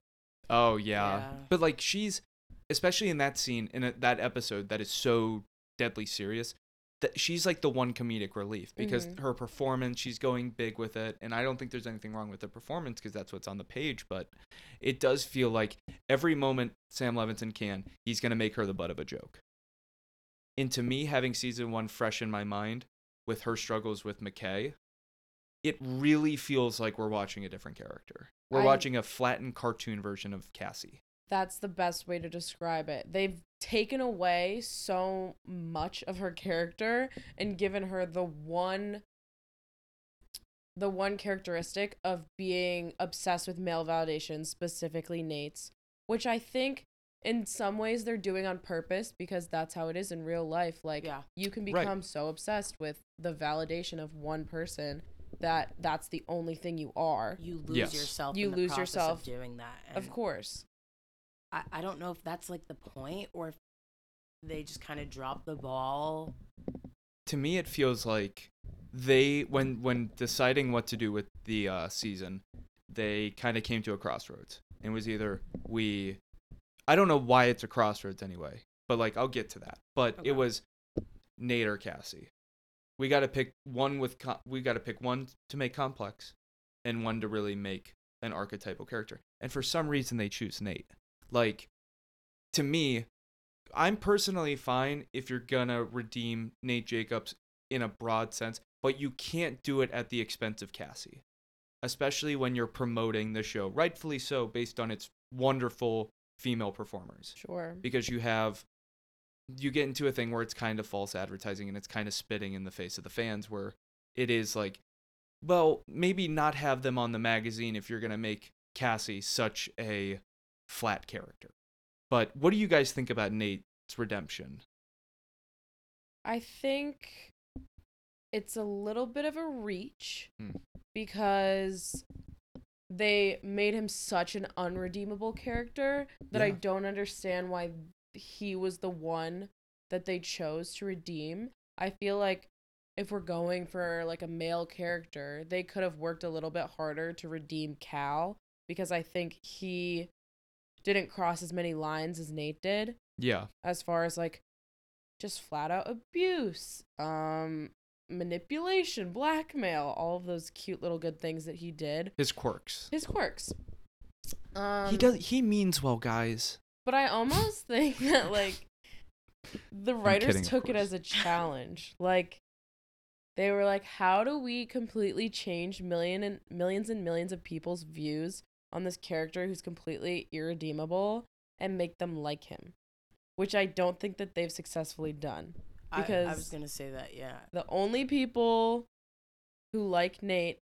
Oh, yeah. Yeah. But, like, she's, especially in that scene, in a, that episode that is so deadly serious, that she's like the one comedic relief because Mhm. her performance, she's going big with it. And I don't think there's anything wrong with the performance because that's what's on the page. But it does feel like every moment Sam Levinson can, he's going to make her the butt of a joke. And to me, having season one fresh in my mind with her struggles with McKay, it really feels like we're watching a different character. We're I- watching a flattened cartoon version of Cassie. That's the best way to describe it. They've taken away so much of her character and given her the one the one characteristic of being obsessed with male validation, specifically Nate's, which I think in some ways they're doing on purpose because that's how it is in real life. Like Yeah. you can Right. become so obsessed with the validation of one person that that's the only thing you are. You lose Yes. yourself. You in lose process yourself. of doing that. Of course. I, I don't know if that's like the point or if they just kind of drop the ball. to me it feels like they when when deciding what to do with the uh, season they kind of came to a crossroads. It was either we i don't know why it's a crossroads anyway but like i'll get to that. But Okay. it was nate or cassie. We got to pick one with co- we got to pick one to make complex and one to really make an archetypal character. And for some reason they choose nate like to me I'm personally fine if you're gonna redeem Nate Jacobs in a broad sense, but you can't do it at the expense of Cassie, especially when you're promoting the show, rightfully so, based on its wonderful female performers. Sure. Because you have, you get into a thing where it's kind of false advertising and it's kind of spitting in the face of the fans, where it is like, well, maybe not have them on the magazine if you're gonna make Cassie such a flat character. But what do you guys think about Nate's redemption? I think it's a little bit of a reach Hmm. because they made him such an unredeemable character that I don't understand why he was the one that they chose to redeem. I feel like if we're going for like a male character, they could have worked a little bit harder to redeem Cal because I think he didn't cross as many lines as Nate did Yeah. as far as like just flat out abuse, um manipulation, blackmail, all of those cute little good things that he did. His quirks. His quirks. Um he does he means well, guys. but I almost think that like the writers kidding, took it as a challenge. Like they were like, how do we completely change million and millions and millions of people's views on this character who's completely irredeemable and make them like him? Which I don't think that they've successfully done. I, I Because- was gonna say that, yeah. The only people who like Nate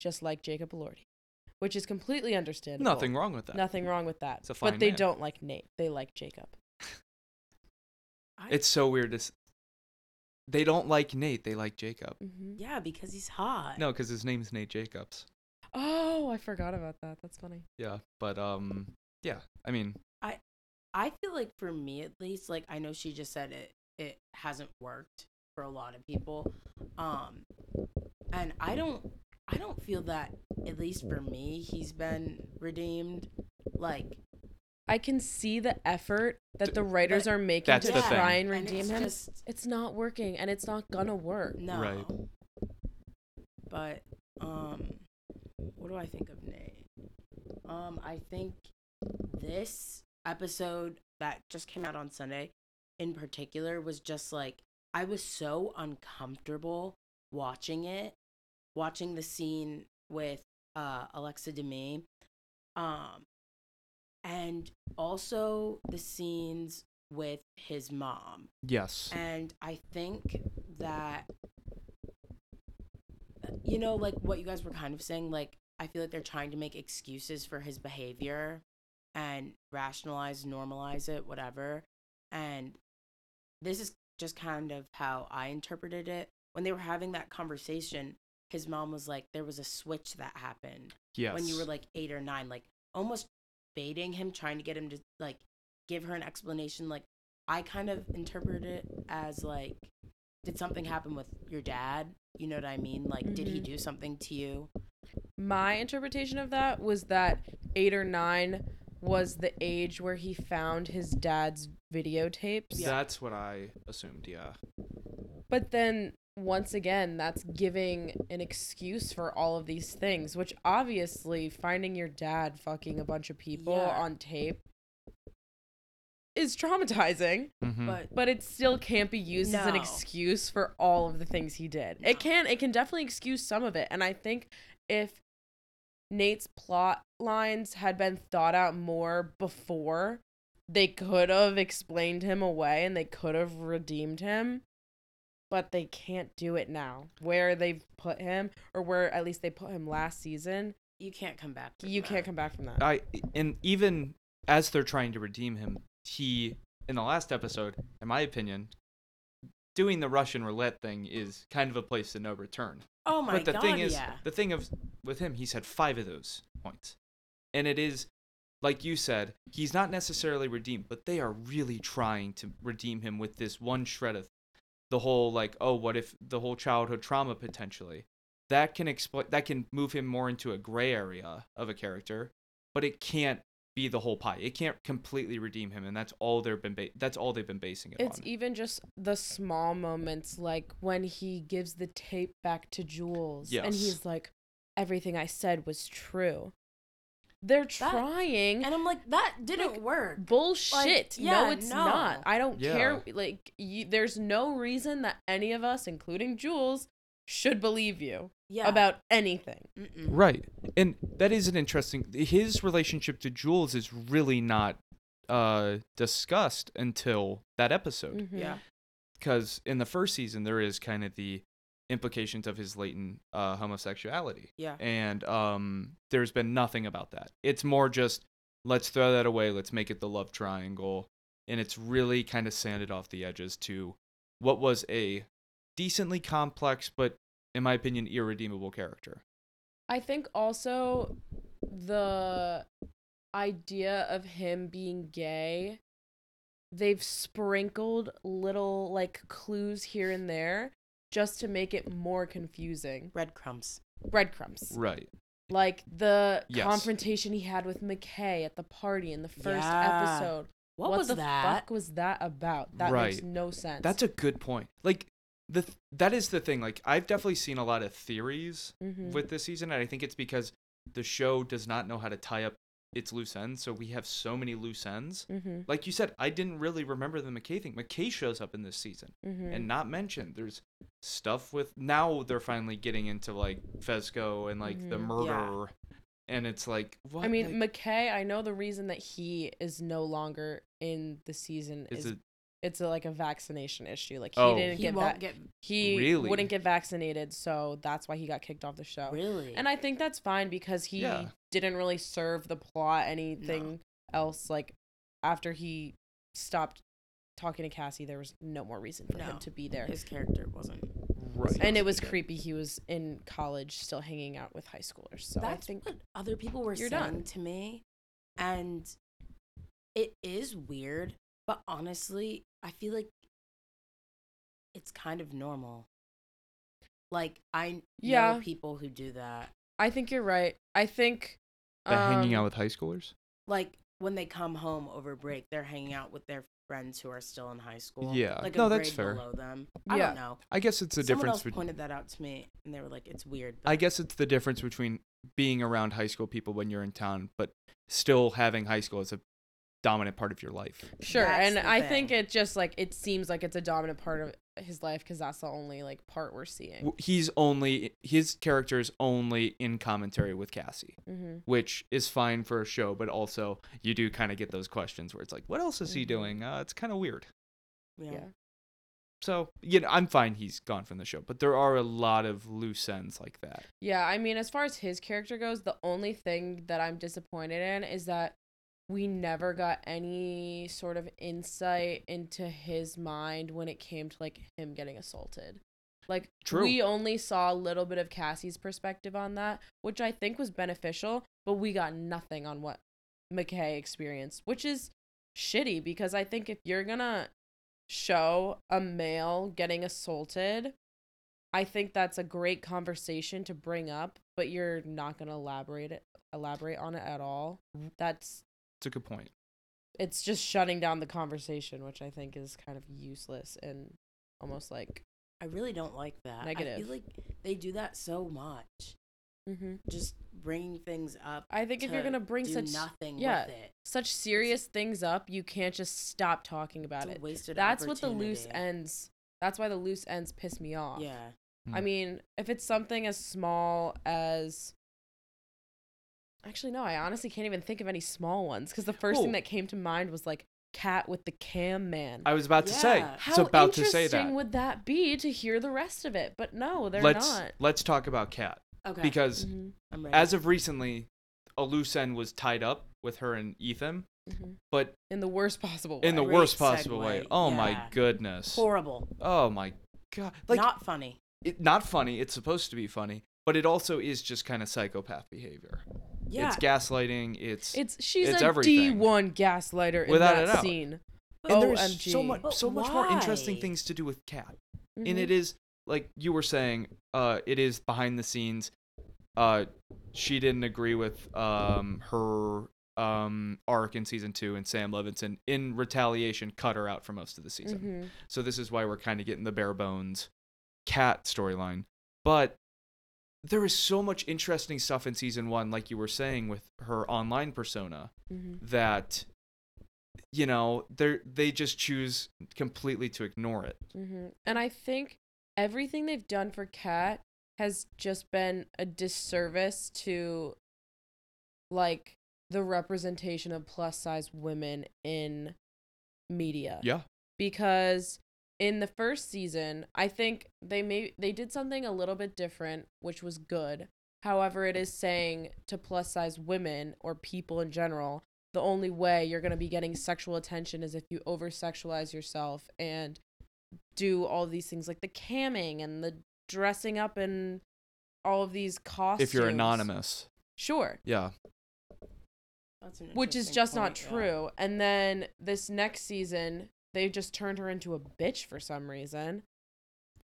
just like Jacob Elordi, which is completely understandable. Nothing wrong with that. Nothing wrong with that. It's a fine but they man. don't like Nate. They like Jacob. I, It's so weird to s- They don't like Nate, they like Jacob. hmm yeah, because he's hot. No, cuz his name's Nate Jacobs. Oh, I forgot about that. That's funny. Yeah, but um yeah, I mean, I I feel like for me at least, like I know she just said it it hasn't worked for a lot of people. Um and I don't I don't feel that at least for me he's been redeemed. Like I can see the effort that the writers but are making to try thing. and and redeem it's him. just- It's not working, and it's not gonna work. no. Right. But um what do I think of Nate? Um I think this episode that just came out on Sunday in particular was just like I was so uncomfortable watching it, watching the scene with uh Alexa Demie. Um and also the scenes with his mom. yes. And I think that, you know, like what you guys were kind of saying, like, I feel like they're trying to make excuses for his behavior and rationalize, normalize it, whatever. And this is just kind of how I interpreted it. When they were having that conversation, his mom was like, there was a switch that happened Yes. when you were like eight or nine, like almost baiting him, trying to get him to like give her an explanation. Like I kind of interpreted it as like, did something happen with your dad? You know what I mean? Like, did he Mhm. do something to you? My interpretation of that was that eight or nine was the age where he found his dad's videotapes. Yeah. That's what I assumed, yeah. But then once again, that's giving an excuse for all of these things, which obviously finding your dad fucking a bunch of people Yeah. on tape is traumatizing, Mhm. But but it still can't be used as an excuse for all of the things he did. No. It can it can definitely excuse some of it, and I think if Nate's plot lines had been thought out more before, they could have explained him away and they could have redeemed him. But they can't do it now. Where they've put him, or where at least they put him last season, you can't come back. From you that. can't come back from that. I and even as they're trying to redeem him, he in the last episode, in my opinion, doing the Russian roulette thing is kind of a place to no return. Oh my god! but the god! thing is, yeah. the thing of with him, he's had five of those points, and it is like you said, he's not necessarily redeemed, but they are really trying to redeem him with this one shred of the whole like, oh, what if the whole childhood trauma potentially that can explain that can move him more into a gray area of a character, but it can't be the whole pie. It can't completely redeem him, and that's all they've been ba- that's all they've been basing it It's on. even just the small moments, like when he gives the tape back to Jules, and he's like, "Everything I said was true." They're trying. And I'm like, that didn't Like, work. Bullshit. yeah, no, it's no. not. I don't Yeah. care. Like, you, there's no reason that any of us, including Jules, should believe you Yeah. about anything. Mm-mm. Right. And that is an interesting his relationship to Jules is really not uh discussed until that episode. Mhm. Yeah. Because in the first season there is kind of the implications of his latent uh homosexuality. Yeah. And um there's been nothing about that. It's more just let's throw that away, let's make it the love triangle. And it's really kind of sanded off the edges to what was a decently complex but in my opinion irredeemable character. I think also the idea of him being gay, they've sprinkled little like clues here and there just to make it more confusing. Breadcrumbs. Breadcrumbs. Right. Like the Yes. confrontation he had with McKay at the party in the first Yeah. episode. What, was the that? fuck was that about? That makes no sense. That's a good point. Like the th- that is the thing. Like I've definitely seen a lot of theories Mhm. with this season, and I think it's because the show does not know how to tie up its loose ends. So we have so many loose ends. Mhm. Like you said, I didn't really remember the McKay thing. McKay shows up in this season Mhm. and not mentioned. There's stuff with now they're finally getting into like Fezco and like the murder, and it's like what? I mean, like, McKay, I know the reason that he is no longer in the season is is it's a, like a vaccination issue. Like he Oh. didn't He get won't va- get he Really? wouldn't get vaccinated, so that's why he got kicked off the show. really. And I think that's fine because he Yeah. didn't really serve the plot anything else. Like after he stopped talking to Cassie, there was no more reason for No. him to be there. his character wasn't. right? And it was creepy. He was in college, still hanging out with high schoolers. So I That's think what other people were you're saying done. to me, and it is weird. But honestly, I feel like it's kind of normal. Like I Yeah. know people who do that. I think you're right. I think That hanging um, out with high schoolers. Like when they come home over break, they're hanging out with their friends who are still in high school. Yeah. like No, a that's fair. below them. I don't know. I guess it's the Someone difference. else pointed that out to me, and they were like, "It's weird." I guess it's the difference between being around high school people when you're in town, but still having high school as a dominant part of your life. Sure, That's and the I think it just like it seems like it's a dominant part of his life because that's the only like part we're seeing. He's only his character is only in commentary with Cassie, Mm-hmm. which is fine for a show, but also you do kind of get those questions where it's like, what else is he Mhm. doing? Uh, it's kind of weird. yeah. Yeah. So you know, I'm fine. He's gone from the show, but there are a lot of loose ends like that. Yeah, I mean, as far as his character goes, the only thing that I'm disappointed in is that we never got any sort of insight into his mind when it came to like him getting assaulted. Like True. we only saw a little bit of Cassie's perspective on that, which I think was beneficial, but we got nothing on what McKay experienced, which is shitty because I think if you're gonna show a male getting assaulted, I think that's a great conversation to bring up, but you're not gonna elaborate it elaborate on it at all. That's It's a good point. it's just shutting down the conversation, which I think is kind of useless and almost like I really don't like that. I Negative. feel like they do that so much. mm-hmm. Just bringing things up. I think if you're gonna bring such nothing yeah, with it, such serious things up, you can't just stop talking about it's a it. wasted That's what the loose ends. That's why the loose ends piss me off. Yeah. I Mm. mean, if it's something as small as Actually no, I honestly can't even think of any small ones cuz the first thing that came to mind was like Kat with the cam man. I was about to say. Yeah. How It's about to interesting say that. would that be to hear the rest of it? But no, they're let's not. let's talk about Kat Okay. because Mhm, I'm ready. as of recently, a loose end was tied up with her and Ethan, mhm. but In the worst possible way. in the Great worst possible way. segue, Oh my yeah. goodness. horrible, Oh my god. Like not funny. it, not funny. It's supposed to be funny, but it also is just kind of psychopath behavior. Yeah. It's gaslighting. It's It's she's It's a everything. D1 gaslighter in Without a that doubt. scene. and there's OMG. so much But so much more interesting why? things to do with Kat. Mhm. and it is like you were saying uh it is behind the scenes uh she didn't agree with um her um arc in season 2 and Sam Levinson in retaliation cut her out for most of the season. Mhm. So this is why we're kind of getting the bare bones Kat storyline. But there is so much interesting stuff in season 1 like you were saying with her online persona Mhm. that you know, they they just choose completely to ignore it. hmm And I think everything they've done for Kat has just been a disservice to like the representation of plus size women in media. Yeah. Because in the first season, I think they may they did something a little bit different, which was good. However, it is saying to plus size women or people in general, the only way you're going to be getting sexual attention is if you over sexualize yourself and do all these things like the camming and the dressing up and all of these costumes. If you're anonymous. Sure. Yeah. That's an Which is interesting just not point, yeah. true. And then this next season, they just turned her into a bitch for some reason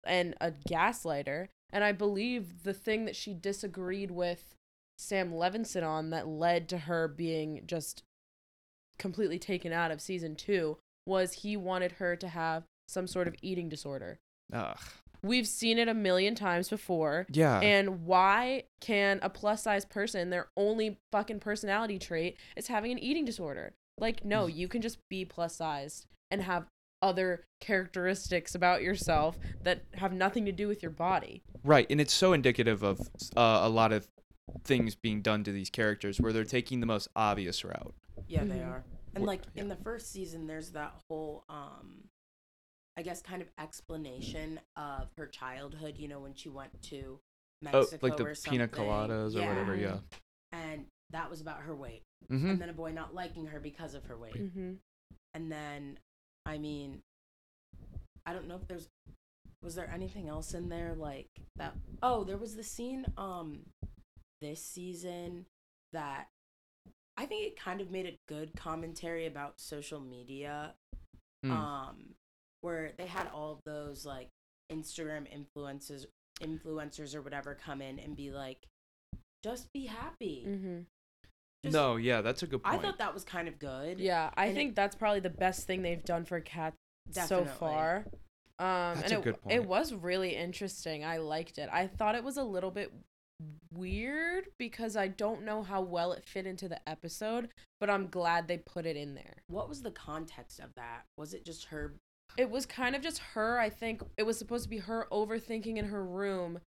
and a gaslighter. And I believe the thing that she disagreed with Sam Levinson on that led to her being just completely taken out of season two was he wanted her to have some sort of eating disorder. Ugh. We've seen it a million times before. Yeah. And why can a plus size person, their only fucking personality trait is having an eating disorder? Like, no, Mm. you can just be plus sized and have other characteristics about yourself that have nothing to do with your body. right. And it's so indicative of uh, a lot of things being done to these characters where they're taking the most obvious route. Yeah, they Mhm. are. And like yeah. in the first season, there's that whole, um, I guess, kind of explanation of her childhood. You know, when she went to Mexico Oh, like the or something. pina coladas or whatever. Yeah. And that was about her weight, Mm-hmm. and then a boy not liking her because of her weight. Mm-hmm. And then, I mean, I don't know if there's was there anything else in there like that. Oh, there was the scene um this season that I think it kind of made a good commentary about social media. Mm. Um where they had all of those like Instagram influencers influencers or whatever come in and be like just be happy. Mm-hmm. Just- no, yeah, that's a good point. I thought that was kind of good. Yeah, I And it- think that's probably the best thing they've done for Kat so far. Um, That's and a it, good it was really interesting. I liked it. I thought it was a little bit weird because I don't know how well it fit into the episode, but I'm glad they put it in there. What was the context of that? Was it just her It was kind of just her. I think it was supposed to be her overthinking in her room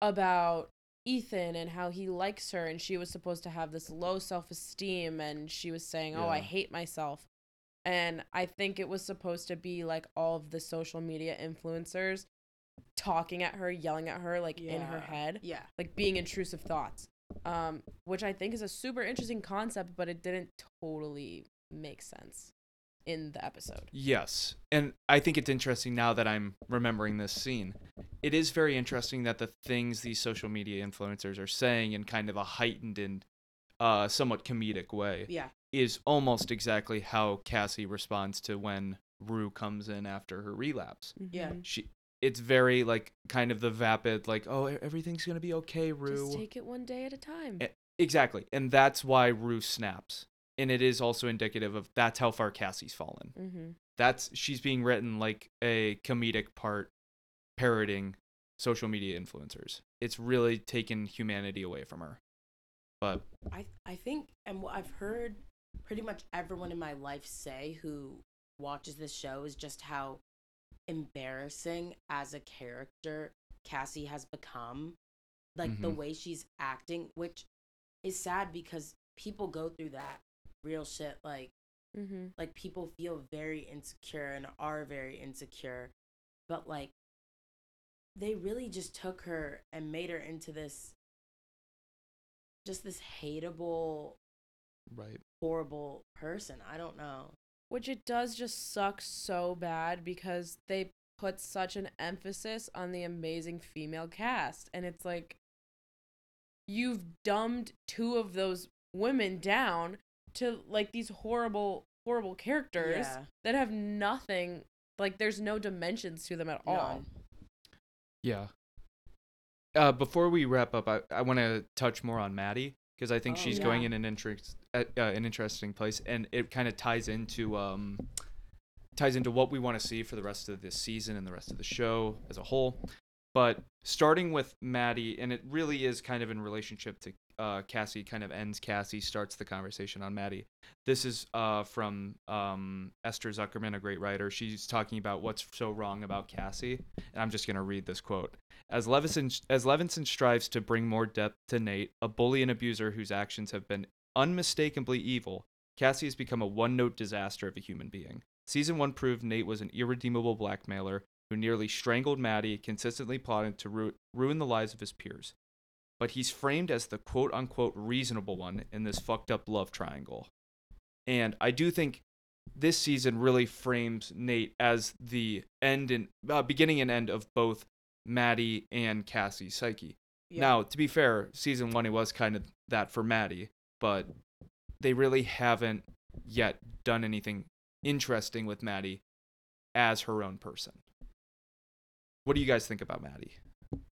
about Ethan and how he likes her, and she was supposed to have this low self esteem, and she was saying, "Oh, I hate myself." And I think it was supposed to be like all of the social media influencers talking at her, yelling at her, like in her head, Yeah. like being intrusive thoughts. Um, which I think is a super interesting concept, but it didn't totally make sense in the episode. Yes. And I think it's interesting now that I'm remembering this scene. It is very interesting that the things these social media influencers are saying in kind of a heightened and uh, somewhat comedic way Yeah. is almost exactly how Cassie responds to when Rue comes in after her relapse. Yeah. Mhm. She it's very like kind of the vapid like oh everything's going to be okay Rue. Just take it one day at a time. Exactly. And that's why Rue snaps. And it is also indicative of that's how far Cassie's fallen. mm-hmm. That's she's being written like a comedic part parroting social media influencers. It's really taken humanity away from her. But I I think and what I've heard pretty much everyone in my life say who watches this show is just how embarrassing as a character Cassie has become. Like the Mhm. way she's acting, which is sad because people go through that real shit like Mm-hmm. like people feel very insecure and are very insecure but like they really just took her and made her into this just this hateable right. horrible person i don't know Which it does just suck so bad because they put such an emphasis on the amazing female cast. And it's like, you've dumbed two of those women down to like these horrible horrible characters Yeah. that have nothing like there's no dimensions to them at all. None. Yeah. Uh, before we wrap up, I, I want to touch more on Maddie because I think Oh, she's yeah. going in an interest, uh, uh, an interesting place, and it kind of ties into um, ties into what we want to see for the rest of this season and the rest of the show as a whole. But starting with Maddie, and it really is kind of in relationship to uh, Cassie, kind of ends Cassie, starts the conversation on Maddie. This is uh, from um, Esther Zuckerman, a great writer. She's talking about what's so wrong about Cassie, and I'm just going to read this quote. As Levinson, as Levinson strives to bring more depth to Nate, a bully and abuser whose actions have been unmistakably evil, Cassie has become a one note disaster of a human being. Season 1 proved Nate was an irredeemable blackmailer who nearly strangled Maddie, consistently plotted to ru- ruin the lives of his peers. But he's framed as the quote unquote reasonable one in this fucked up love triangle. And I do think this season really frames Nate as the end and uh, beginning and end of both Maddie and Cassie's psyche. Yeah. Now, to be fair, season one it was kind of that for Maddie, but they really haven't yet done anything interesting with Maddie as her own person. What do you guys think about Maddie?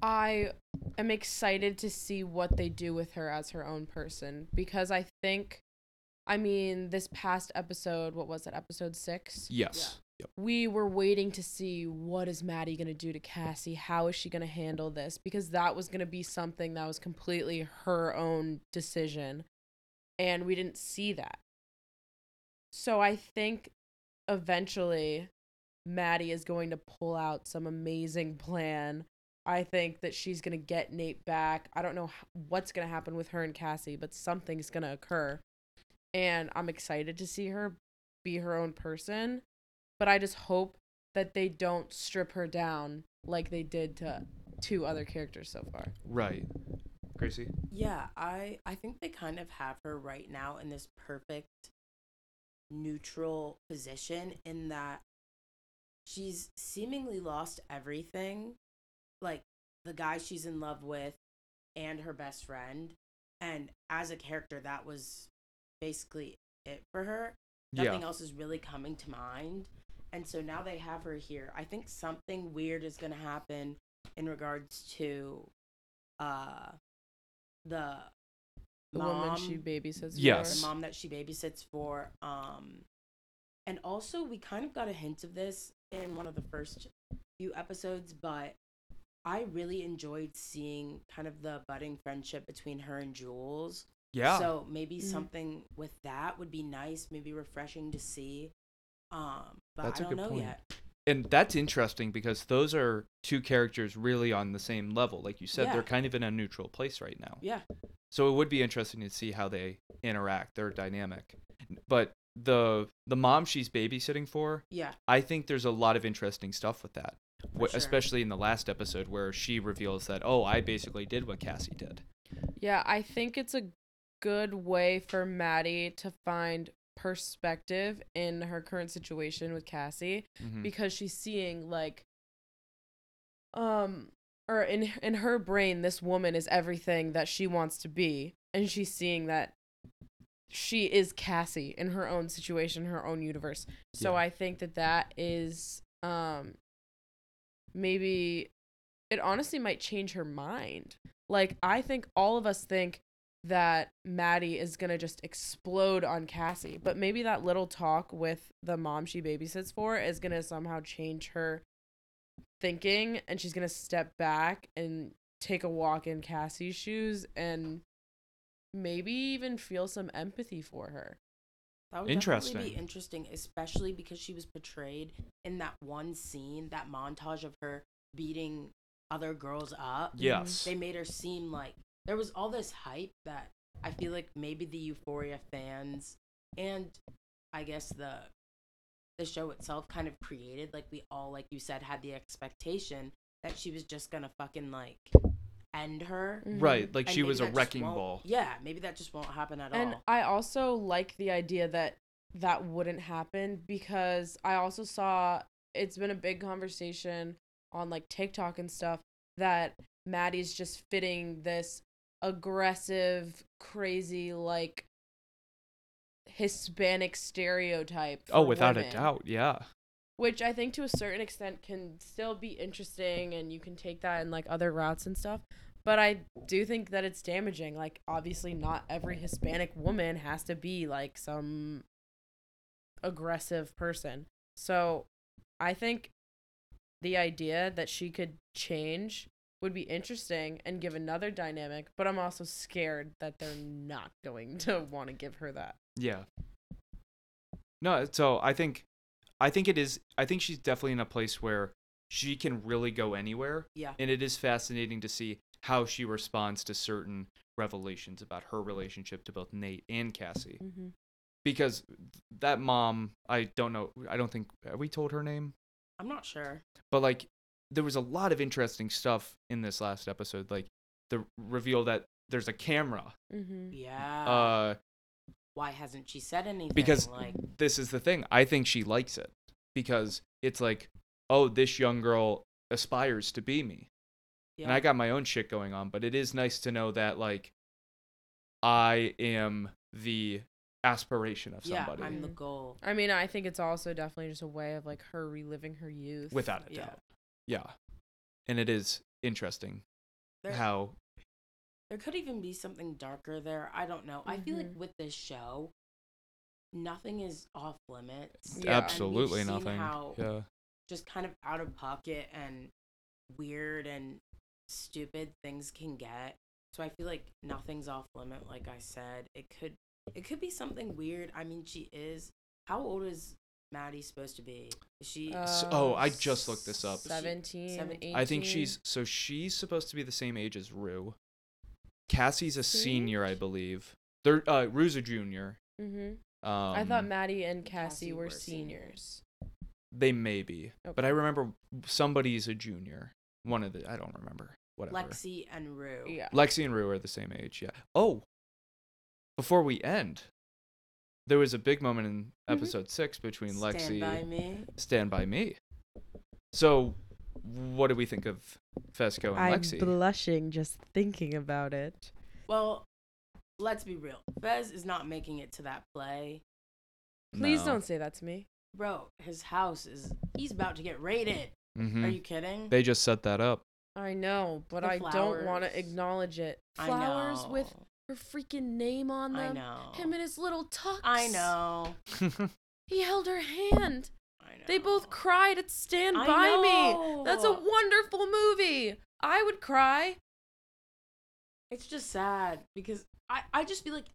I am excited to see what they do with her as her own person because I think, I mean, this past episode, what was it, episode six? Yes. Yep. We were waiting to see what is Maddie gonna do to Cassie? How is she gonna handle this? Because that was gonna be something that was completely her own decision, and we didn't see that. So I think eventually Maddie is going to pull out some amazing plan. I think that she's going to get Nate back. I don't know what's going to happen with her and Cassie, but something's going to occur. And I'm excited to see her be her own person. But I just hope that they don't strip her down like they did to two other characters so far. Right. Gracie? Yeah, I I think they kind of have her right now in this perfect neutral position in that she's seemingly lost everything, like the guy she's in love with and her best friend, and as a character that was basically it for her. Nothing yeah. else is really coming to mind. And so now they have her here. I think something weird is going to happen in regards to uh the The mom, woman she babysits. Yes. the mom that she babysits for um and also we kind of got a hint of this in one of the first few episodes but I really enjoyed seeing kind of the budding friendship between her and Jules. Yeah. So maybe Mhm. something with that would be nice, maybe refreshing to see. Um, but That's I a don't good know point. yet. and that's interesting because those are two characters really on the same level. Like you said, Yeah. they're kind of in a neutral place right now. Yeah. So it would be interesting to see how they interact, their dynamic. But the the mom she's babysitting for, Yeah. I think there's a lot of interesting stuff with that. Wh- sure. Especially in the last episode where she reveals that, oh, I basically did what Cassie did. Yeah, I think it's a good way for Maddie to find perspective in her current situation with Cassie Mhm. because she's seeing like um or in in her brain this woman is everything that she wants to be and she's seeing that she is Cassie in her own situation, her own universe. So Yeah. I think that that is um maybe it honestly might change her mind. Like I think all of us think that Maddie is gonna just explode on Cassie, but maybe that little talk with the mom she babysits for is gonna somehow change her thinking, and she's gonna step back and take a walk in Cassie's shoes and maybe even feel some empathy for her. That would Interesting. definitely be interesting, especially because she was portrayed in that one scene, that montage of her beating other girls up. Yes. They made her seem like there was all this hype that I feel like maybe the Euphoria fans and I guess the the show itself kind of created. Like we all, like you said, had the expectation that she was just gonna fucking like end her. Right. Like And she was a wrecking ball. Yeah, maybe that just won't happen at And all. And I also like the idea that that wouldn't happen because I also saw it's been a big conversation on like TikTok and stuff that Maddie's just fitting this aggressive, crazy, like Hispanic stereotype. Oh, for without a doubt, yeah. Which I think to a certain extent can still be interesting and you can take that in like other routes and stuff. But I do think that it's damaging. Like, obviously, not every Hispanic woman has to be like some aggressive person. So I think the idea that she could change would be interesting and give another dynamic, but I'm also scared that they're not going to want to give her that. Yeah. No, uh, so I think I think it is I think she's definitely in a place where she can really go anywhere Yeah. and it is fascinating to see how she responds to certain revelations about her relationship to both Nate and Cassie Mm-hmm. because that mom I don't know I don't think have we told her name I'm not sure. but like there was a lot of interesting stuff in this last episode like the reveal that there's a camera Mm-hmm. Yeah. uh Why hasn't she said anything? because like, this is the thing i think she likes it because it's like oh this young girl aspires to be me yeah. and i got my own shit going on but it is nice to know that like i am the aspiration of somebody. yeah, somebody I'm the goal. I mean, I think it's also definitely just a way of like her reliving her youth. without a Yeah. doubt yeah and it is interesting There, how there could even be something darker there. I don't know. I feel like Mhm. with this show, nothing is off limits. Yeah. Absolutely nothing How yeah just kind of out of pocket and weird and stupid things can get. So I feel like nothing's off limit. Like I said, it could it could be something weird. I mean, she is. How old is Maddie supposed to be? Is she? S- oh, I just looked this up. 17, 17. i think she's so she's supposed to be the same age as rue cassie's a senior i believe they're uh rue's a junior Mhm. um I thought Maddie and Cassie, Cassie were were seniors. They may be, but I remember somebody's a junior. One of the I don't remember. Whatever. Lexi and Rue. Yeah. Lexi and Rue are the same age. Yeah. Oh, before we end, there was a big moment in Mhm. episode six between Stand Lexi. by me. Stand by me. So, what do we think of Fezco and I'm Lexi? blushing just thinking about it. Well, let's be real. Fez is not making it to that play. Please No. don't say that to me. Bro, his house is he's about to get raided. Mhm. Are you kidding? They just set that up. I know, but The I don't want flowers. to acknowledge it. I Flowers know. with her freaking name on I them. know. Him and his little tux. I know. He held her hand. I know. They both cried at Stand I By Me. That's a know. wonderful movie. I would cry. It's just sad because I I just feel like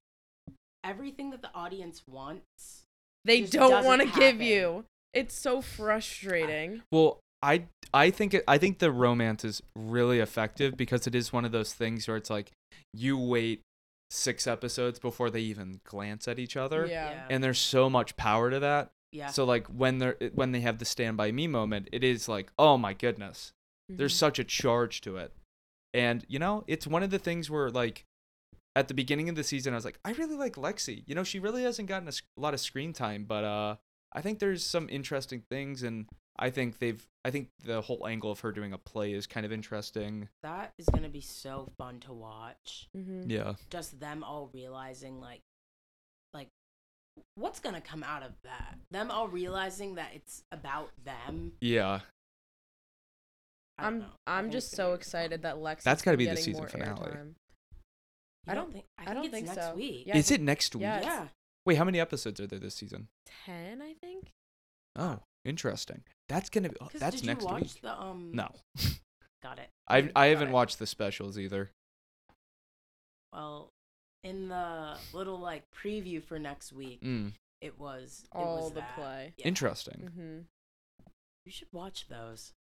everything that the audience wants. They Just don't doesn't want to give happen. you. It's so frustrating. Well, I I think it, I think the romance is really effective because it is one of those things where it's like you wait six episodes before they even glance at each other, Yeah. and there's so much power to that. Yeah. So like when they're when they have the stand by me moment, it is like oh my goodness, there's Mhm. such a charge to it, and you know it's one of the things where like at the beginning of the season I was like I really like Lexi. You know she really hasn't gotten a lot of screen time, but uh I think there's some interesting things and I think they've I think the whole angle of her doing a play is kind of interesting. that is gonna be so fun to watch. Mhm. Yeah. Just them all realizing like like what's gonna come out of that? Them all realizing that it's about them. Yeah. I don't I'm know. I I'm just so excited that Lex. That's gotta be the season finale. airtime. You I don't- think I, I think don't it's think next so. week. Yeah, I is it next week? yeah, Yeah. Wait, how many episodes are there this season? Ten, I think. Oh, interesting. That's gonna be oh, 'Cause that's did you next watch week. the um No. Got it. I I got haven't it. watched the specials either. Well, in the little like preview for next week, Mm, it was it All was the that. play. Yeah. Interesting. Mm-hmm. You should watch those.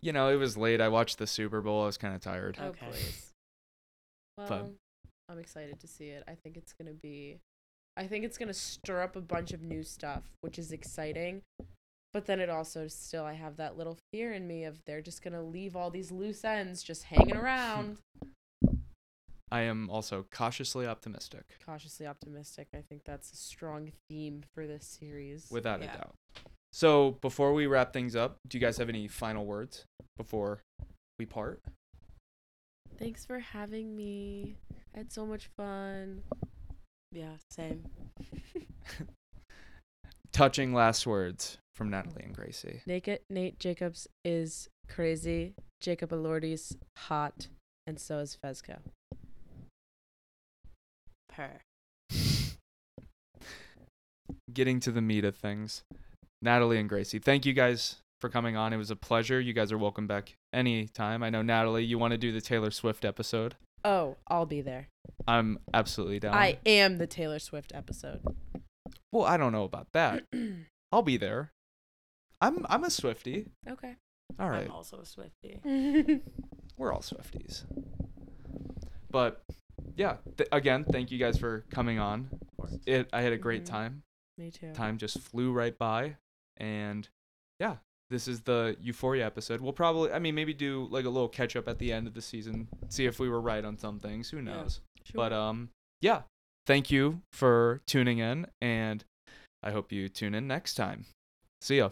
You know, it was late. I watched the Super Bowl. I was kind of tired. Oh Okay. please. Well, Fun. I'm excited to see it. I think it's gonna be. I think it's gonna stir up a bunch of new stuff, which is exciting. But then it also still, I have that little fear in me of they're just gonna leave all these loose ends just hanging around. I am also cautiously optimistic, Cautiously optimistic. I think that's a strong theme for this series. without Yeah. a doubt. So before we wrap things up, do you guys have any final words before we part? Thanks for having me. I had so much fun. Yeah, same. Touching last words from Natalie and Gracie. Naked Nate Jacobs is crazy. Jacob Elordi's hot, and so is Fezco. Per. Getting to the meat of things. Natalie and Gracie, thank you guys for coming on. It was a pleasure. You guys are welcome back anytime. I know Natalie, you want to do the Taylor Swift episode. Oh, I'll be there. I'm absolutely down. I am the Taylor Swift episode. well, I don't know about that. I'll be there. I'm I'm a Swifty. okay. All right. I'm also a Swifty. We're all Swifties. But yeah, th- again, thank you guys for coming on. It I had a great Mhm. time. Me too. Time just flew right by and yeah, this is the Euphoria episode. We'll probably I mean maybe do like a little catch up at the end of the season, see if we were right on some things, who Yeah. knows. Sure. But um yeah, thank you for tuning in and I hope you tune in next time. See ya.